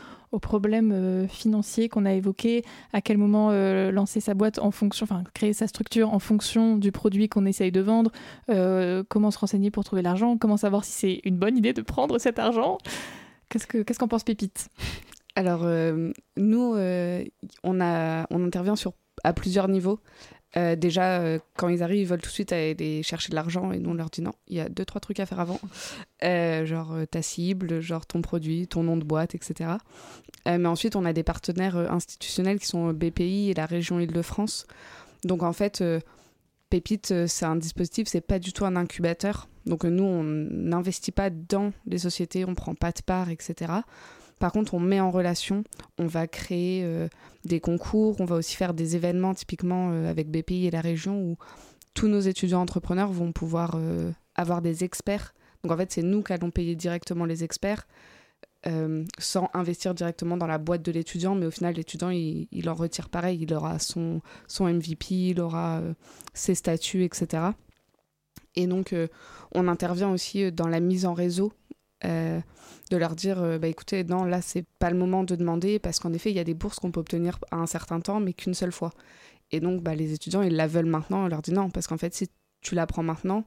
problèmes euh, financiers qu'on a évoqués À quel moment euh, lancer sa boîte en fonction, enfin créer sa structure en fonction du produit qu'on essaye de vendre? Euh, Comment se renseigner pour trouver l'argent? Comment savoir si c'est une bonne idée de prendre cet argent? Qu'est-ce qu'en pense Pépite? Alors, nous, on, a, on intervient sur, à plusieurs niveaux. Euh, déjà, euh, quand ils arrivent, ils veulent tout de suite aller chercher de l'argent et nous on leur dit non, il y a deux, trois trucs à faire avant. Euh, genre ta cible, genre ton produit, ton nom de boîte, etc. mais ensuite, on a des partenaires institutionnels qui sont BPI et la région Île-de-France. Donc en fait, Pépite, c'est un dispositif, c'est pas du tout un incubateur. Donc nous, on n'investit pas dans les sociétés, on prend pas de part, etc. Par contre, on met en relation, on va créer des concours, on va aussi faire des événements typiquement avec BPI et la région où tous nos étudiants entrepreneurs vont pouvoir avoir des experts. Donc en fait, c'est nous qui allons payer directement les experts. Euh, sans investir directement dans la boîte de l'étudiant, mais au final, l'étudiant, il, en retire pareil, il aura son, son MVP, il aura euh, ses statuts, etc. Et donc, euh, on intervient aussi dans la mise en réseau, de leur dire, bah, écoutez, non, là, c'est pas le moment de demander, parce qu'en effet, il y a des bourses qu'on peut obtenir à un certain temps, mais qu'une seule fois. Et donc, bah, les étudiants, ils la veulent maintenant, on leur dit non, parce qu'en fait, si tu la prends maintenant,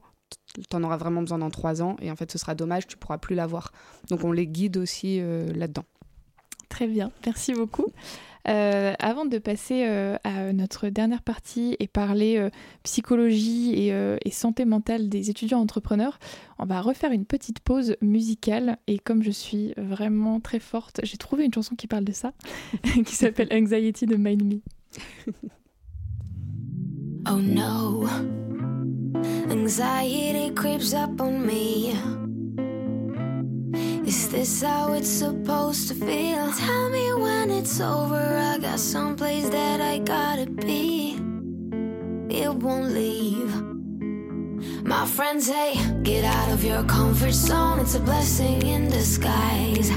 tu en auras vraiment besoin dans trois ans et en fait ce sera dommage, tu pourras plus l'avoir. Donc on les guide aussi euh, là-dedans. Très bien, merci beaucoup. Euh, avant de passer euh, à notre dernière partie et parler psychologie et, et, santé mentale des étudiants entrepreneurs, on va refaire une petite pause musicale. Et comme je suis vraiment très forte, j'ai trouvé une chanson qui parle de ça, *laughs* qui s'appelle Anxiety de Mind Me. oh no! Anxiety creeps up on me. Is this how it's supposed to feel? Tell me when it's over. I got someplace that I gotta be. It won't leave. My friends say, get out of your comfort zone. It's a blessing in disguise.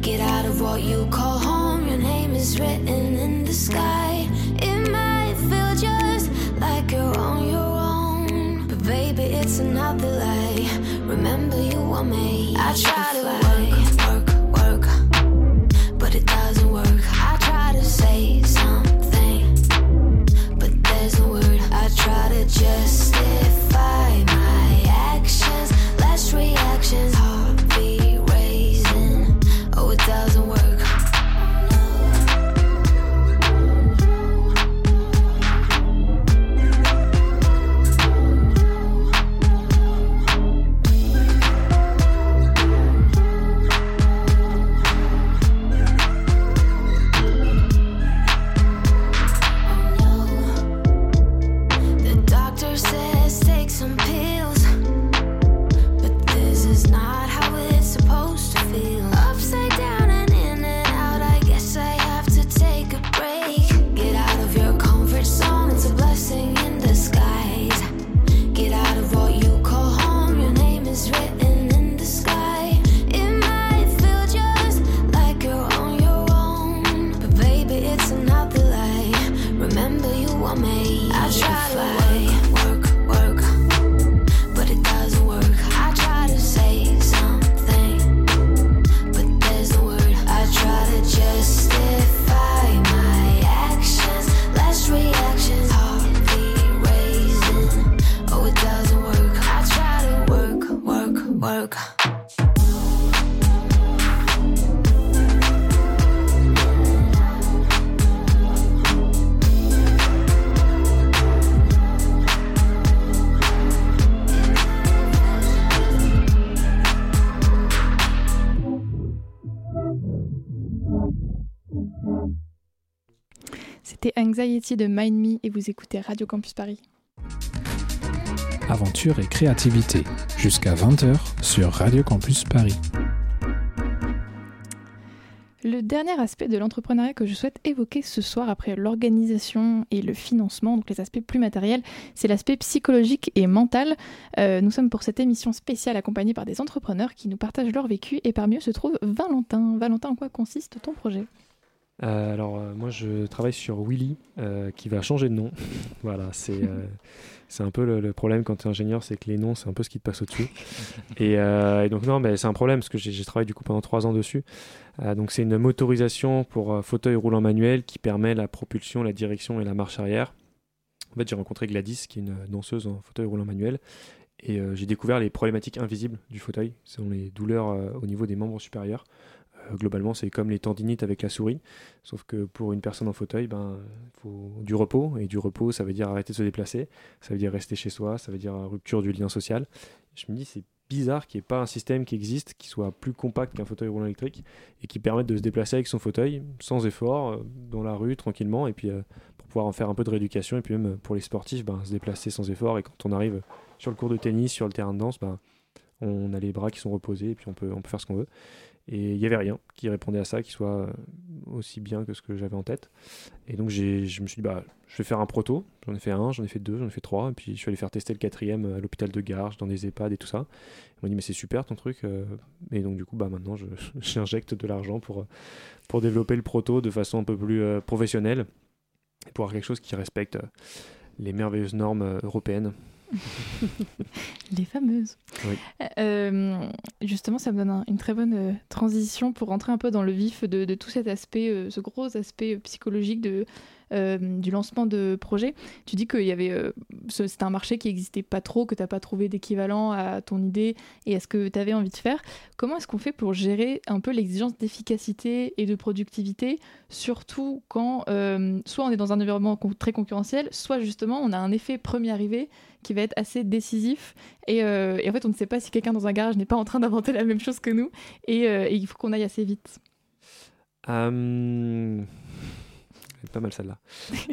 Get out of what you call home. Your name is written in the sky. It might feel just like you're on your own. But baby, it's another lie. Remember, you were made. I try to work, work, work, but it doesn't work. I try to say something, but there's no word. I try to justify Anxiety de Mind Me et vous écoutez Radio Campus Paris. Aventure et créativité, jusqu'à 20h sur Radio Campus Paris. Le dernier aspect de l'entrepreneuriat que je souhaite évoquer ce soir après l'organisation et le financement, donc les aspects plus matériels, c'est l'aspect psychologique et mental. Euh, nous sommes pour cette émission spéciale accompagnée par des entrepreneurs qui nous partagent leur vécu et parmi eux se trouve Valentin. Valentin, en quoi consiste ton projet? Euh, alors, euh, moi, je travaille sur Willy, euh, qui va changer de nom. *laughs* voilà, c'est c'est un peu le, problème quand tu es ingénieur, c'est que les noms, c'est un peu ce qui te passe au-dessus. *laughs* et, donc, non, mais c'est un problème parce que j'ai travaillé du coup pendant trois ans dessus. donc, c'est une motorisation pour fauteuil roulant manuel qui permet la propulsion, la direction et la marche arrière. En fait, j'ai rencontré Gladys, qui est une danseuse en fauteuil roulant manuel. Et j'ai découvert les problématiques invisibles du fauteuil. Ce sont les douleurs au niveau des membres supérieurs. Euh, globalement, c'est comme les tendinites avec la souris, sauf que pour une personne en fauteuil, ben, il faut du repos, et du repos, ça veut dire arrêter de se déplacer, ça veut dire rester chez soi, ça veut dire rupture du lien social. Je me dis, c'est bizarre qu'il n'y ait pas un système qui existe, qui soit plus compact qu'un fauteuil roulant électrique et qui permette de se déplacer avec son fauteuil sans effort, euh, dans la rue, tranquillement, et puis euh, pour pouvoir en faire un peu de rééducation, et puis même pour les sportifs, ben, se déplacer sans effort, et quand on arrive sur le cours de tennis, sur le terrain de danse, ben, on a les bras qui sont reposés, et puis on peut, on peut faire ce qu'on veut. Et il n'y avait rien qui répondait à ça, qui soit euh, aussi bien que ce que j'avais en tête. Et donc je me suis dit, bah, je vais faire un proto. J'en ai fait un, j'en ai fait deux, j'en ai fait trois. Et puis je suis allé faire tester le quatrième à l'hôpital de Garges, dans des EHPAD et tout ça. Ils m'ont dit, mais c'est super ton truc. Euh. Et donc du coup, bah, maintenant, *laughs* j'injecte de l'argent pour, pour développer le proto de façon un peu plus euh, professionnelle. Et pour avoir quelque chose qui respecte les merveilleuses normes européennes *laughs* les fameuses. Euh, justement, ça me donne une très bonne euh, transition pour rentrer un peu dans le vif de, tout cet aspect, euh, ce gros aspect psychologique de, du lancement de projet. Tu dis y avait, c'était un marché qui n'existait pas trop, que tu n'as pas trouvé d'équivalent à ton idée et à ce que tu avais envie de faire. Comment est-ce qu'on fait pour gérer un peu l'exigence d'efficacité et de productivité, surtout quand soit on est dans un environnement très concurrentiel, soit justement on a un effet premier arrivé qui va être assez décisif. Euh, et, en fait, on ne sait pas si quelqu'un dans un garage n'est pas en train d'inventer la même chose que nous. Et, euh, il faut qu'on aille assez vite. Euh... Pas mal celle-là. *laughs*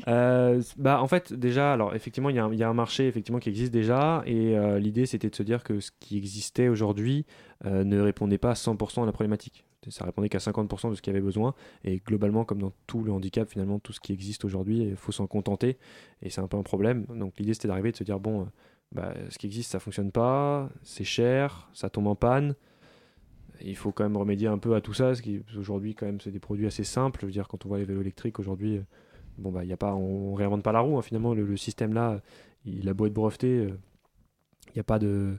Euh, bah, en fait, déjà, alors effectivement, il y, a un marché effectivement qui existe déjà, et l'idée c'était de se dire que ce qui existait aujourd'hui ne répondait pas à 100% à la problématique ça répondait qu'à 50% de ce qu'il y avait besoin. Et globalement, comme dans tout le handicap, finalement, tout ce qui existe aujourd'hui, il faut s'en contenter. Et c'est un peu un problème. Donc l'idée, c'était d'arriver de se dire, bon, euh, bah, ce qui existe, ça fonctionne pas, c'est cher, ça tombe en panne. Il faut quand même remédier un peu à tout ça, ce qui aujourd'hui, quand même, c'est des produits assez simples. Je veux dire, quand on voit les vélos électriques aujourd'hui, euh, bon, bah, y a pas, on, ne réinvente pas la roue. Hein. Finalement, le, système là, il a beau être breveté, euh, il n'y a pas de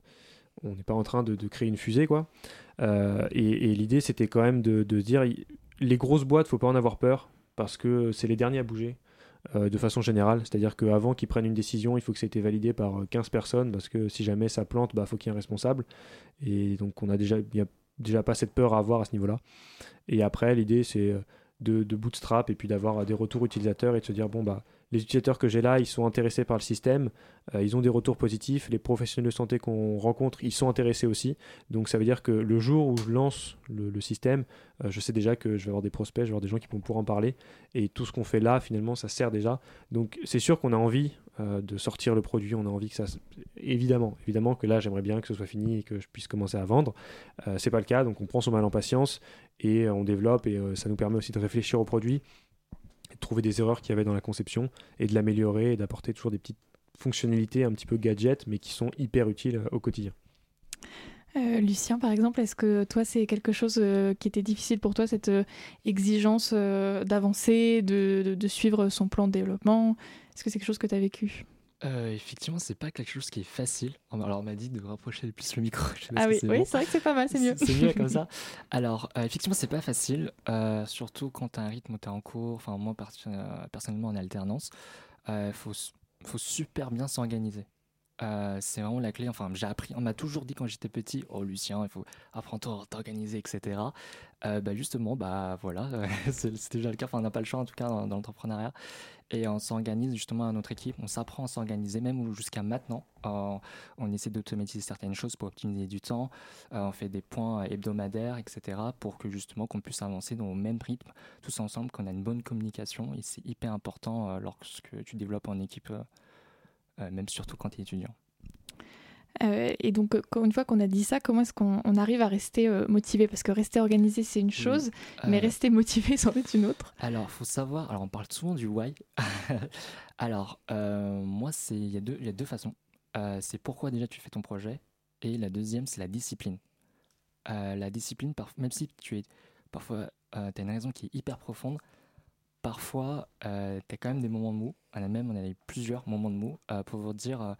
on n'est pas en train de, créer une fusée, quoi. Euh, et, l'idée, c'était quand même de, dire, les grosses boîtes, faut pas en avoir peur, parce que c'est les derniers à bouger. Euh, de façon générale, c'est-à-dire qu'avant qu'ils prennent une décision, il faut que ça ait été validé par 15 euh, personnes, parce que si jamais ça plante, il bah, faut qu'il y ait un responsable. Et donc on a déjà, il déjà pas cette peur à avoir à ce niveau-là. Et après, l'idée, c'est de, de, bootstrap et puis d'avoir des retours utilisateurs et de se dire, bon, bah, les utilisateurs que j'ai là, ils sont intéressés par le système, euh, ils ont des retours positifs, les professionnels de santé qu'on rencontre, ils sont intéressés aussi. Donc ça veut dire que le jour où je lance le, système, euh, je sais déjà que je vais avoir des prospects, je vais avoir des gens qui vont pouvoir en parler, et tout ce qu'on fait là, finalement, ça sert déjà. Donc c'est sûr qu'on a envie euh, de sortir le produit, on a envie que ça... Évidemment, évidemment que là, j'aimerais bien que ce soit fini et que je puisse commencer à vendre. c'est pas le cas, donc on prend son mal en patience et on développe, et ça nous permet aussi de réfléchir au produit trouver des erreurs qu'il y avait dans la conception et de l'améliorer et d'apporter toujours des petites fonctionnalités un petit peu gadget mais qui sont hyper utiles euh, au quotidien. Euh, Lucien, par exemple, est-ce que toi, c'est quelque chose euh, qui était difficile pour toi, cette exigence d'avancer, de, de, suivre son plan de développement? Est-ce que c'est quelque chose que tu as vécu? Euh, effectivement, c'est pas quelque chose qui est facile. Alors, on m'a dit de rapprocher le plus le micro. *laughs* ah oui, oui c'est vrai que c'est pas mal, c'est mieux. C'est mieux comme ça. *laughs* Alors, euh, effectivement, c'est pas facile, euh, surtout quand tu as un rythme où tu es en cours. Enfin, moi, personnellement, en alternance, il faut, faut super bien s'organiser. C'est vraiment la clé. Enfin, j'ai appris. On m'a toujours dit quand j'étais petit, oh Lucien, il faut apprendre à t'organiser, etc. bah justement, bah voilà, *laughs* c'est déjà le cas. Enfin, on n'a pas le choix en tout cas dans l'entrepreneuriat et on s'organise justement à notre équipe, on s'apprend à s'organiser, même jusqu'à maintenant. on essaie d'automatiser certaines choses pour optimiser du temps, euh, on fait des points hebdomadaires, etc., pour que justement qu'on puisse avancer dans le même rythme, tous ensemble, qu'on a une bonne communication, et c'est hyper important euh, lorsque tu développes en équipe, euh, même surtout quand tu es étudiant. Euh, et donc, euh, une fois qu'on a dit ça, comment est-ce qu'on arrive à rester euh, motivé? Parce que rester organisé, c'est une chose, mais rester *laughs* motivé, c'en est une autre. Alors, il faut savoir, alors on parle souvent du why. *laughs* alors, moi, il y, a deux, y a deux façons. c'est pourquoi déjà tu fais ton projet, et la deuxième, c'est la discipline. la discipline, même si tu es parfois, tu as une raison qui est hyper profonde, parfois, tu as quand même des moments de mou. On a même, on a eu plusieurs moments de mou pour vous dire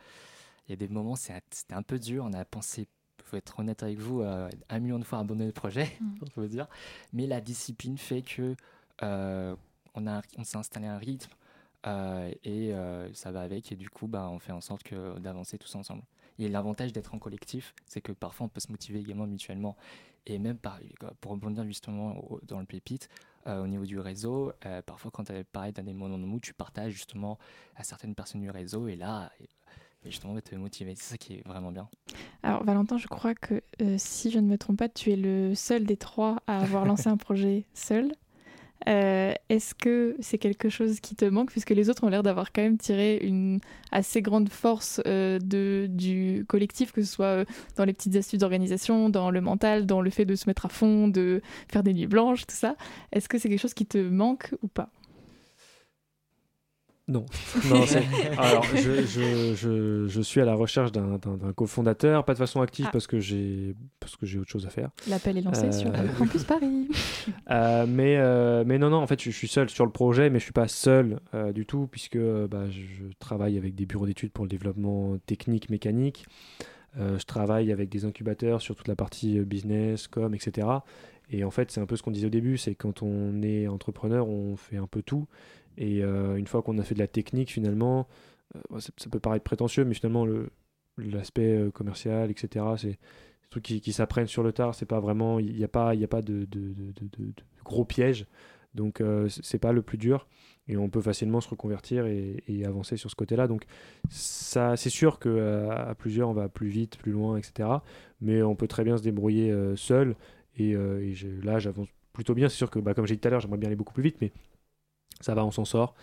il y a des moments, c'était un peu dur. On a pensé, faut être honnête avec vous, euh, un million de fois abandonner le projet, *laughs* mm. dire. Mais la discipline fait que euh, on, a, on s'est installé un rythme euh, et ça va avec. Et du coup, bah, on fait en sorte que, d'avancer tous ensemble. Et l'avantage d'être en collectif, c'est que parfois on peut se motiver également mutuellement. Et même par, pour rebondir justement dans le pépite, au niveau du réseau, parfois quand tu dans des moments de mou, tu partages justement à certaines personnes du réseau. Et là, et justement te motiver. C'est ça qui est vraiment bien. Alors Valentin, je crois que si je ne me trompe pas, tu es le seul des trois à avoir lancé un projet seul. Euh, est-ce que c'est quelque chose qui te manque puisque les autres ont l'air d'avoir quand même tiré une assez grande force euh, de, du collectif, que ce soit euh, dans les petites astuces d'organisation, dans le mental, dans le fait de se mettre à fond, de faire des nuits blanches, tout ça. Est-ce que c'est quelque chose qui te manque ou pas? Non. non *laughs* alors, je, je, je, suis à la recherche d'un cofondateur, pas de façon active ah. parce que j'ai parce que j'ai autre chose à faire. L'appel est lancé sur euh, Campus *laughs* Paris. Euh, mais, euh, mais non, non, en fait, je, suis seul sur le projet, mais je suis pas seul du tout puisque bah, je, travaille avec des bureaux d'études pour le développement technique, mécanique. je travaille avec des incubateurs sur toute la partie business, com, etc. Et en fait, c'est un peu ce qu'on disait au début, c'est quand on est entrepreneur, on fait un peu tout. Et euh, une fois qu'on a fait de la technique, finalement, euh, ça, peut paraître prétentieux, mais finalement, l'aspect euh, commercial, etc., c'est des trucs qui, s'apprennent sur le tard. C'est pas vraiment, il n'y a pas, y a pas de, gros pièges. Donc, c'est pas le plus dur. Et on peut facilement se reconvertir et, avancer sur ce côté-là. Donc, c'est sûr qu'à à plusieurs, on va plus vite, plus loin, etc. Mais on peut très bien se débrouiller seul. Et, là, j'avance plutôt bien. C'est sûr que, bah, comme j'ai dit tout à l'heure, j'aimerais bien aller beaucoup plus vite, mais ça va, on s'en sort.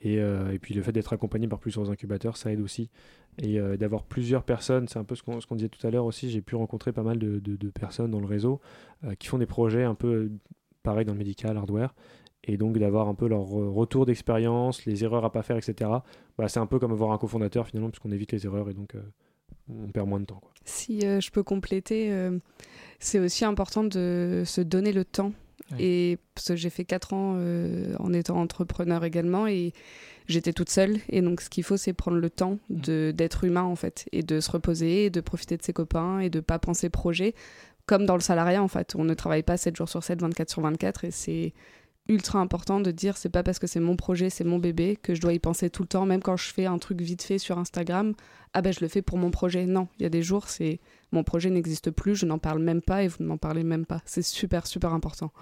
Et, euh, et, puis le fait d'être accompagné par plusieurs incubateurs, ça aide aussi. Et euh, d'avoir plusieurs personnes, c'est un peu ce qu'on disait tout à l'heure aussi, j'ai pu rencontrer pas mal de, personnes dans le réseau euh, qui font des projets un peu pareil dans le médical, hardware. Et donc d'avoir un peu leur retour d'expérience, les erreurs à pas faire, etc. Bah, c'est un peu comme avoir un cofondateur finalement, puisqu'on évite les erreurs et donc on perd moins de temps. Si je peux compléter, c'est aussi important de se donner le temps et parce que j'ai fait 4 ans euh, en étant entrepreneur également et j'étais toute seule. Et donc, ce qu'il faut, c'est prendre le temps mm. d'être humain, en fait, et de se reposer, et de profiter de ses copains, et de pas penser projet. Comme dans le salariat, en fait. On ne travaille pas 7 jours sur 7, 24 sur 24. Et c'est ultra important de dire c'est pas parce que c'est mon projet, c'est mon bébé que je dois y penser tout le temps, même quand je fais un truc vite fait sur Instagram. Ah ben je le fais pour mon projet. Non, il y a des jours, c'est mon projet n'existe plus, je n'en parle même pas et vous ne m'en parlez même pas. C'est super, super important.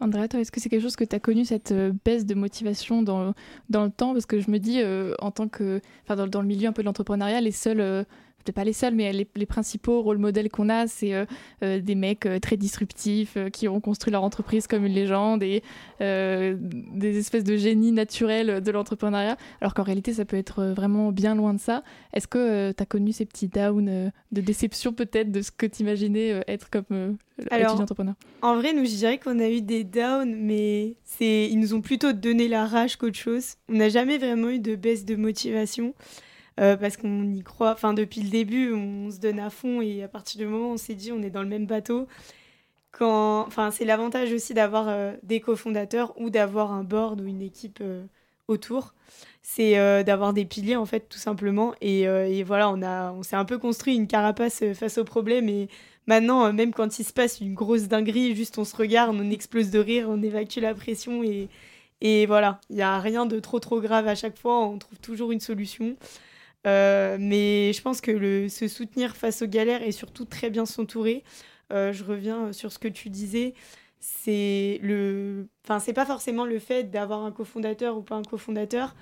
Andrea, est-ce que c'est quelque chose que tu as connu, cette euh, baisse de motivation dans, dans le temps? Parce que je me dis, euh, en tant que. Enfin, dans, dans, le milieu un peu de l'entrepreneuriat, les seuls. Euh, pas les seuls, mais les, principaux rôles modèles qu'on a, c'est euh, euh, des mecs euh, très disruptifs qui ont construit leur entreprise comme une légende et des espèces de génies naturels de l'entrepreneuriat, alors qu'en réalité, ça peut être vraiment bien loin de ça. Est-ce que tu as connu ces petits downs de déception peut-être de ce que tu imaginais être comme alors, entrepreneur? En vrai, nous, je dirais qu'on a eu des downs, mais ils nous ont plutôt donné la rage qu'autre chose. On n'a jamais vraiment eu de baisse de motivation. Euh, parce qu'on y croit. Enfin, depuis le début, on se donne à fond et à partir du moment où on s'est dit on est dans le même bateau, quand... enfin, c'est l'avantage aussi d'avoir euh, des cofondateurs ou d'avoir un board ou une équipe euh, autour. C'est d'avoir des piliers en fait, tout simplement. Et, et voilà, on, a, on s'est un peu construit une carapace face au problème et maintenant, même quand il se passe une grosse dinguerie, juste on se regarde, on explose de rire, on évacue la pression et, et voilà, il n'y a rien de trop trop grave à chaque fois, on trouve toujours une solution. Euh, mais je pense que le, se soutenir face aux galères et surtout très bien s'entourer, euh, je reviens sur ce que tu disais, c'est le, enfin c'est pas forcément le fait d'avoir un cofondateur ou pas un cofondateur,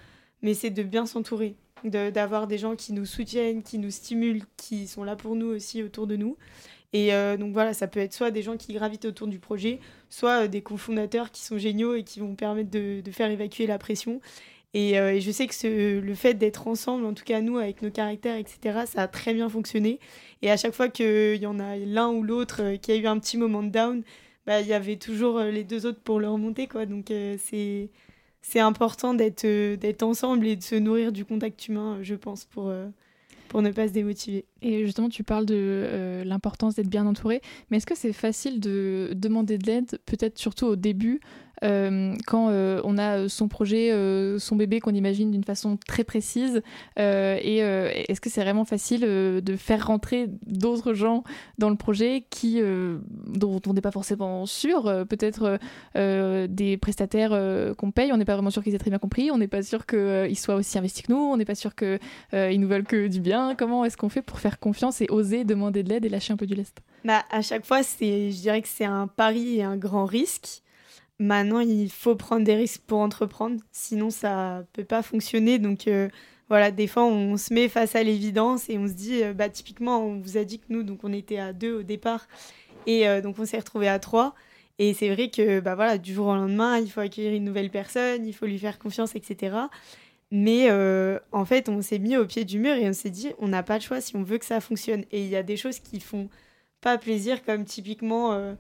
mais c'est de bien s'entourer, d'avoir des gens qui nous soutiennent, qui nous stimulent, qui sont là pour nous aussi autour de nous. Et euh, donc voilà, ça peut être soit des gens qui gravitent autour du projet, soit des cofondateurs qui sont géniaux et qui vont permettre de, de faire évacuer la pression. Euh, et, je sais que le fait d'être ensemble, en tout cas nous, avec nos caractères, etc., ça a très bien fonctionné. Et à chaque fois qu'il y en a l'un ou l'autre euh, qui a eu un petit moment de down, bah, il y avait toujours euh, les deux autres pour le remonter. Quoi. Donc c'est, c'est important d'être, d'être ensemble et de se nourrir du contact humain, je pense, pour, pour ne pas se démotiver. Et justement, tu parles de l'importance d'être bien entouré, mais est-ce que c'est facile de demander de l'aide, peut-être surtout au début, euh, quand euh, on a son projet, euh, son bébé qu'on imagine d'une façon très précise Et est-ce que c'est vraiment facile de faire rentrer d'autres gens dans le projet qui, dont on n'est pas forcément sûr Peut-être des prestataires qu'on paye, on n'est pas vraiment sûr qu'ils aient très bien compris, on n'est pas sûr qu'ils soient aussi investis que nous, on n'est pas sûr qu'ils nous veulent que du bien. Comment est-ce qu'on fait pour faire confiance et oser demander de l'aide et lâcher un peu du lest? Bah, À chaque fois, je dirais que c'est un pari et un grand risque. Maintenant, il faut prendre des risques pour entreprendre, sinon ça peut pas fonctionner. Donc, euh, voilà, des fois, on se met face à l'évidence et on se dit, bah, typiquement, on vous a dit que nous, donc on était à deux au départ, et donc on s'est retrouvé à trois. Et c'est vrai que bah, voilà, du jour au lendemain, il faut accueillir une nouvelle personne, il faut lui faire confiance, etc. Mais en fait, on s'est mis au pied du mur et on s'est dit, on n'a pas le choix si on veut que ça fonctionne. Et il y a des choses qui font pas plaisir, comme typiquement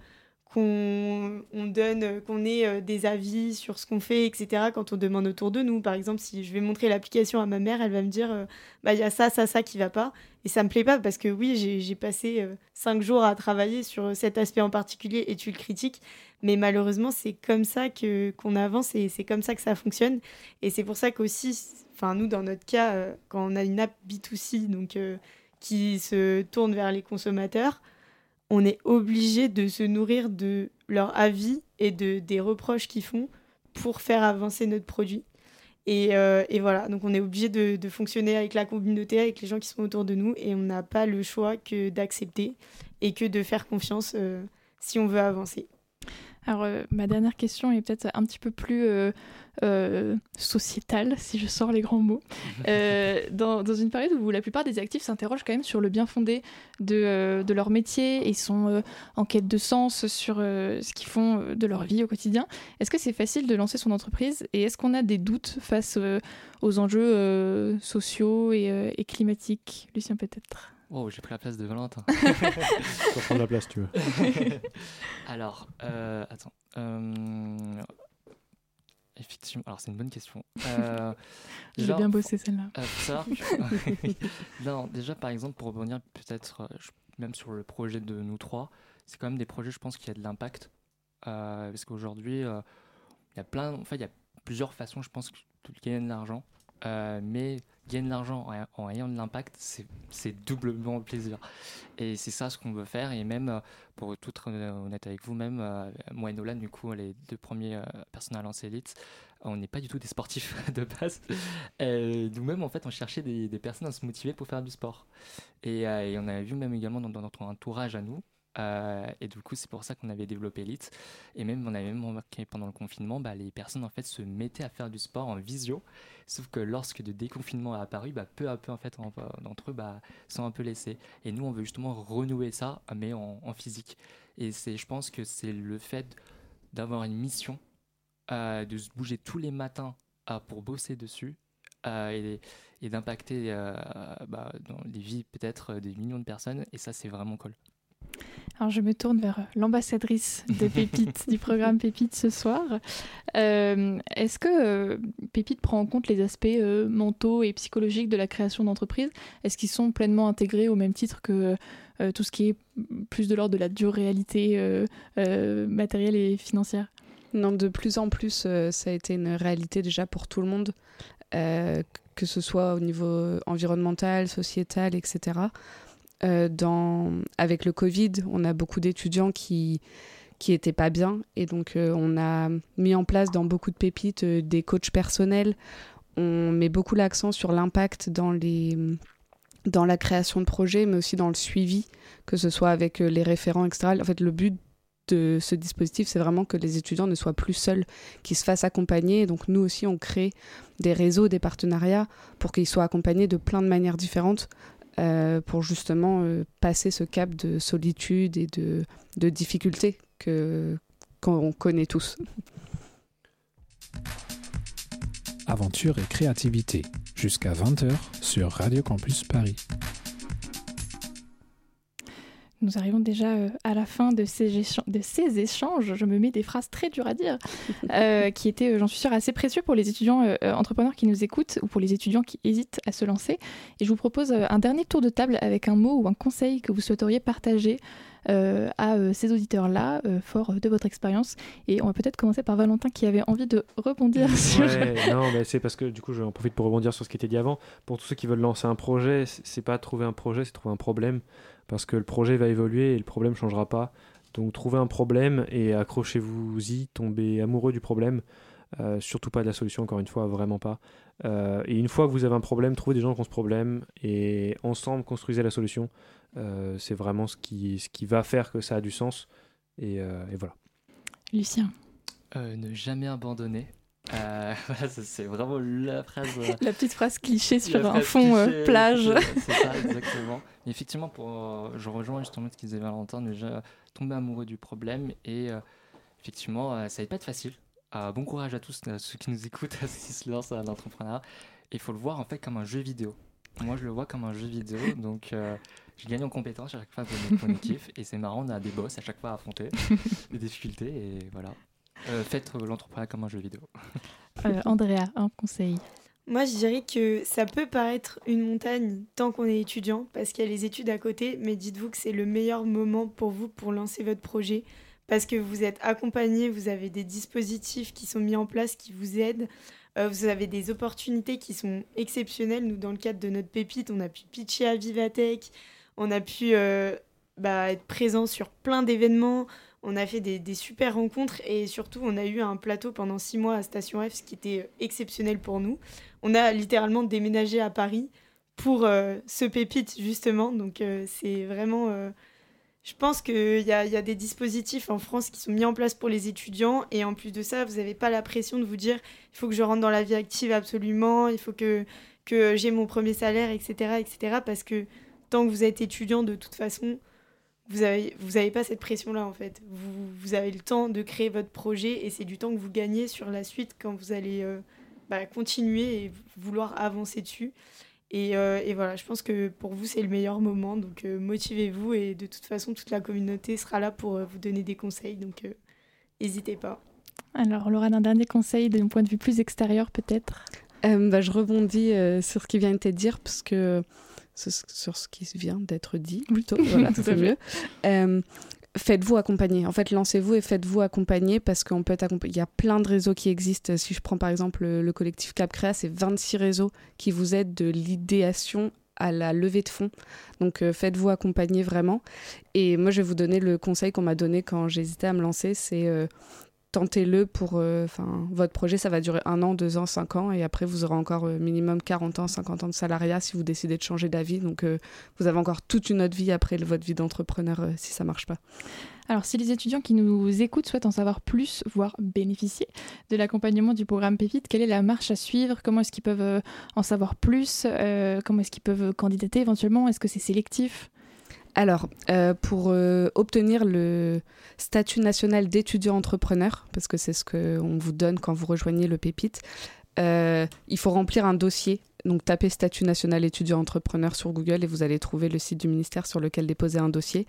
qu'on on donne, qu'on ait euh, des avis sur ce qu'on fait, etc. Quand on demande autour de nous, par exemple, si je vais montrer l'application à ma mère, elle va me dire, euh, bah il y a ça, ça, ça qui va pas, et ça me plaît pas parce que oui, j'ai passé euh, cinq jours à travailler sur cet aspect en particulier et tu le critiques, mais malheureusement c'est comme ça que qu'on avance et c'est comme ça que ça fonctionne, et c'est pour ça qu'aussi, enfin nous dans notre cas, quand on a une app B2C donc qui se tourne vers les consommateurs on est obligé de se nourrir de leur avis et de, des reproches qu'ils font pour faire avancer notre produit. Et, euh, voilà, donc on est obligé de, fonctionner avec la communauté, avec les gens qui sont autour de nous, et on n'a pas le choix que d'accepter et que de faire confiance euh, si on veut avancer. Alors, euh, ma dernière question est peut-être un petit peu plus euh, euh, sociétale, si je sors les grands mots. *laughs* Dans, dans, une période où la plupart des actifs s'interrogent quand même sur le bien fondé de, de leur métier et sont en quête de sens sur ce qu'ils font de leur vie au quotidien, est-ce que c'est facile de lancer son entreprise et est-ce qu'on a des doutes face aux enjeux sociaux et, et climatiques? Lucien, peut-être Oh, j'ai pris la place de Valentin. *laughs* Tu prendre la place, tu veux. *laughs* alors, euh, attends. Euh, effectivement, alors c'est une bonne question. Euh, *laughs* j'ai bien bossé celle-là. ça, non, déjà par exemple, pour revenir peut-être même sur le projet de nous trois, c'est quand même des projets, je pense, qui a de l'impact. parce qu'aujourd'hui, il y a plein, en fait, il y a plusieurs façons, je pense, de gagner de l'argent. Mais gagner de l'argent en, ayant de l'impact, c'est doublement plaisir. Et c'est ça ce qu'on veut faire. Et même, euh, pour tout être honnête avec vous, même euh, moi et Nolan, du coup, les deux premiers euh, personnes à lancer Elite, on n'est pas du tout des sportifs *laughs* de base. Nous-mêmes, en fait, on cherchait des, personnes à se motiver pour faire du sport. Et, on a vu même également dans notre entourage à nous, euh, et du coup, c'est pour ça qu'on avait développé Elite. Et même, on avait même remarqué pendant le confinement, bah, les personnes en fait se mettaient à faire du sport en visio. Sauf que lorsque le déconfinement a apparu, bah, peu à peu en fait, d'entre eux bah, sont un peu laissés. Et nous, on veut justement renouer ça, mais en, physique. Et c'est, je pense que c'est le fait d'avoir une mission, euh, de se bouger tous les matins euh, pour bosser dessus. et, d'impacter bah, dans les vies peut-être des millions de personnes et ça c'est vraiment cool. Alors je me tourne vers l'ambassadrice de *laughs* Pépite du programme Pépite ce soir. Euh, est-ce que euh, Pépite prend en compte les aspects euh, mentaux et psychologiques de la création d'entreprise? Est-ce qu'ils sont pleinement intégrés au même titre que tout ce qui est plus de l'ordre de la dure réalité matérielle et financière? Non, de plus en plus, ça a été une réalité déjà pour tout le monde, que ce soit au niveau environnemental, sociétal, etc. Euh, avec le Covid, on a beaucoup d'étudiants qui qui étaient pas bien et donc euh, on a mis en place dans beaucoup de pépites euh, des coachs personnels. On met beaucoup l'accent sur l'impact dans dans la création de projets, mais aussi dans le suivi, que ce soit avec les référents, etc. En fait, le but de ce dispositif, c'est vraiment que les étudiants ne soient plus seuls, qu'ils se fassent accompagner. donc nous aussi, on crée des réseaux, des partenariats pour qu'ils soient accompagnés de plein de manières différentes euh, pour justement euh, passer ce cap de solitude et de, de difficulté que qu'on connaît tous. Aventure et créativité, jusqu'à 20h sur Radio Campus Paris. Nous arrivons déjà euh, à la fin de ces, de ces, échanges. Je me mets des phrases très dures à dire, *laughs* euh, qui étaient, euh, j'en suis sûre, assez précieux pour les étudiants entrepreneurs qui nous écoutent ou pour les étudiants qui hésitent à se lancer. Et je vous propose un dernier tour de table avec un mot ou un conseil que vous souhaiteriez partager à ces auditeurs-là, fort de votre expérience. Et on va peut-être commencer par Valentin qui avait envie de rebondir sur. non, mais c'est parce que du coup, j'en profite pour rebondir sur ce qui était dit avant. Pour tous ceux qui veulent lancer un projet, c'est pas trouver un projet, c'est trouver un problème parce que le projet va évoluer et le problème ne changera pas. Donc trouvez un problème et accrochez-vous-y, tombez amoureux du problème. Euh, surtout pas de la solution, encore une fois, vraiment pas. Euh, et une fois que vous avez un problème, trouvez des gens qui ont ce problème et ensemble construisez la solution. Euh, c'est vraiment ce qui, ce qui va faire que ça a du sens. Et, et voilà. Lucien. ne jamais abandonner. Euh, *laughs* c'est vraiment la phrase. Euh, la petite phrase cliché sur un fond euh, plage. C'est ça, *laughs* exactement. effectivement, pour, je rejoins justement ce qu'il disait Valentin, déjà tomber amoureux du problème et effectivement, ça va pas être facile. bon courage à tous ceux qui nous écoutent, *laughs* ceux qui se lancent à l'entrepreneuriat. Il faut le voir en fait comme un jeu vidéo. Moi, je le vois comme un jeu vidéo, donc je gagne en compétence à chaque fois de mon équipe et c'est marrant, on a des boss à chaque fois à affronter, des difficultés et voilà. Euh, faites l'entrepreneuriat comme un jeu vidéo. *laughs* Euh, Andrea, un conseil moi, je dirais que ça peut paraître une montagne tant qu'on est étudiant, parce qu'il y a les études à côté, mais dites-vous que c'est le meilleur moment pour vous pour lancer votre projet, parce que vous êtes accompagné, vous avez des dispositifs qui sont mis en place qui vous aident, euh, vous avez des opportunités qui sont exceptionnelles. Nous, dans le cadre de notre pépite, on a pu pitcher à Vivatech, on a pu bah, être présent sur plein d'événements, on a fait des, super rencontres et surtout on a eu un plateau pendant six mois à Station F, ce qui était exceptionnel pour nous. On a littéralement déménagé à Paris pour euh, ce pépite justement, donc euh, c'est vraiment... Euh, je pense qu'il y a, y a, des dispositifs en France qui sont mis en place pour les étudiants et en plus de ça, vous n'avez pas la pression de vous dire il faut que je rentre dans la vie active absolument, il faut que, que j'ai mon premier salaire, etc., etc. Parce que tant que vous êtes étudiant, de toute façon, vous n'avez vous avez pas cette pression-là en fait. Vous, vous, avez le temps de créer votre projet et c'est du temps que vous gagnez sur la suite quand vous allez euh, bah, continuer et vouloir avancer dessus. Et, euh, et, voilà, je pense que pour vous c'est le meilleur moment, donc euh, motivez-vous et de toute façon toute la communauté sera là pour vous donner des conseils, donc n'hésitez pas. Alors Laura, un dernier conseil d'un point de vue plus extérieur peut-être? Bah, Je rebondis sur ce qui vient de te dire parce que sur ce qui vient d'être dit plutôt. voilà, *laughs* c'est mieux. Euh, faites-vous accompagner. En fait, lancez-vous et faites-vous accompagner parce qu'on peut être Il y a plein de réseaux qui existent. Si je prends par exemple le, collectif CapCrea, c'est 26 réseaux qui vous aident de l'idéation à la levée de fonds. Donc euh, faites-vous accompagner vraiment. Et moi, je vais vous donner le conseil qu'on m'a donné quand j'hésitais à me lancer, c'est euh, tentez-le pour euh, votre projet ça va durer un an deux ans cinq ans et après vous aurez encore euh, minimum 40 ans 50 ans de salariat si vous décidez de changer d'avis. Donc euh, vous avez encore toute une autre vie après votre vie d'entrepreneur si ça marche pas. Alors, si les étudiants qui nous écoutent souhaitent en savoir plus, voire bénéficier de l'accompagnement du programme Pépite, quelle est la marche à suivre? Comment est-ce qu'ils peuvent en savoir plus? Comment est-ce qu'ils peuvent candidater éventuellement? Est-ce que c'est sélectif? Alors, euh, pour euh, obtenir le statut national d'étudiant entrepreneur, parce que c'est ce qu'on vous donne quand vous rejoignez le Pépite, euh, il faut remplir un dossier. Donc, tapez statut national étudiant entrepreneur sur Google et vous allez trouver le site du ministère sur lequel déposer un dossier.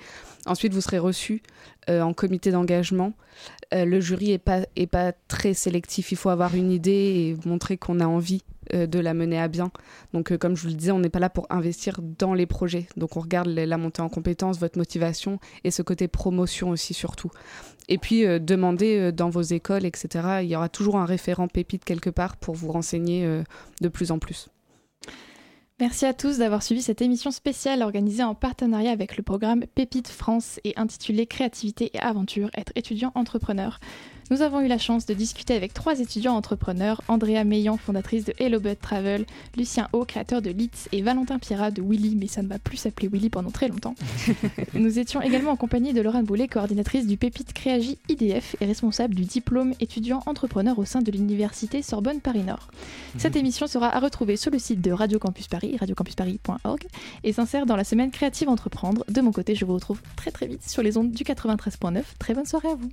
Ensuite, vous serez reçu en comité d'engagement. le jury n'est pas, est pas très sélectif. Il faut avoir une idée et montrer qu'on a envie de la mener à bien. Donc, euh, comme je vous le disais, on n'est pas là pour investir dans les projets. Donc, on regarde la montée en compétences, votre motivation et ce côté promotion aussi, surtout. Et puis, euh, demandez dans vos écoles, etc. Il y aura toujours un référent pépite quelque part pour vous renseigner de plus en plus. Merci à tous d'avoir suivi cette émission spéciale organisée en partenariat avec le programme Pépite France et intitulée Créativité et aventure, être étudiant entrepreneur. Nous avons eu la chance de discuter avec trois étudiants entrepreneurs, Andrea Meillan, fondatrice de Hello Bud Travel, Lucien O, créateur de Litz, et Valentin Pierrat de Willy, mais ça ne va plus s'appeler Willy pendant très longtemps. *laughs* Nous étions également en compagnie de Laurent Boulet, coordinatrice du Pépite Créagi IDF et responsable du diplôme étudiant entrepreneur au sein de l'université Sorbonne Paris-Nord. Mhm. Cette émission sera à retrouver sur le site de Radio Campus Paris, radiocampusparis.org, et s'insère dans la semaine créative entreprendre. De mon côté, je vous retrouve très très vite sur les ondes du 93.9. Très bonne soirée à vous.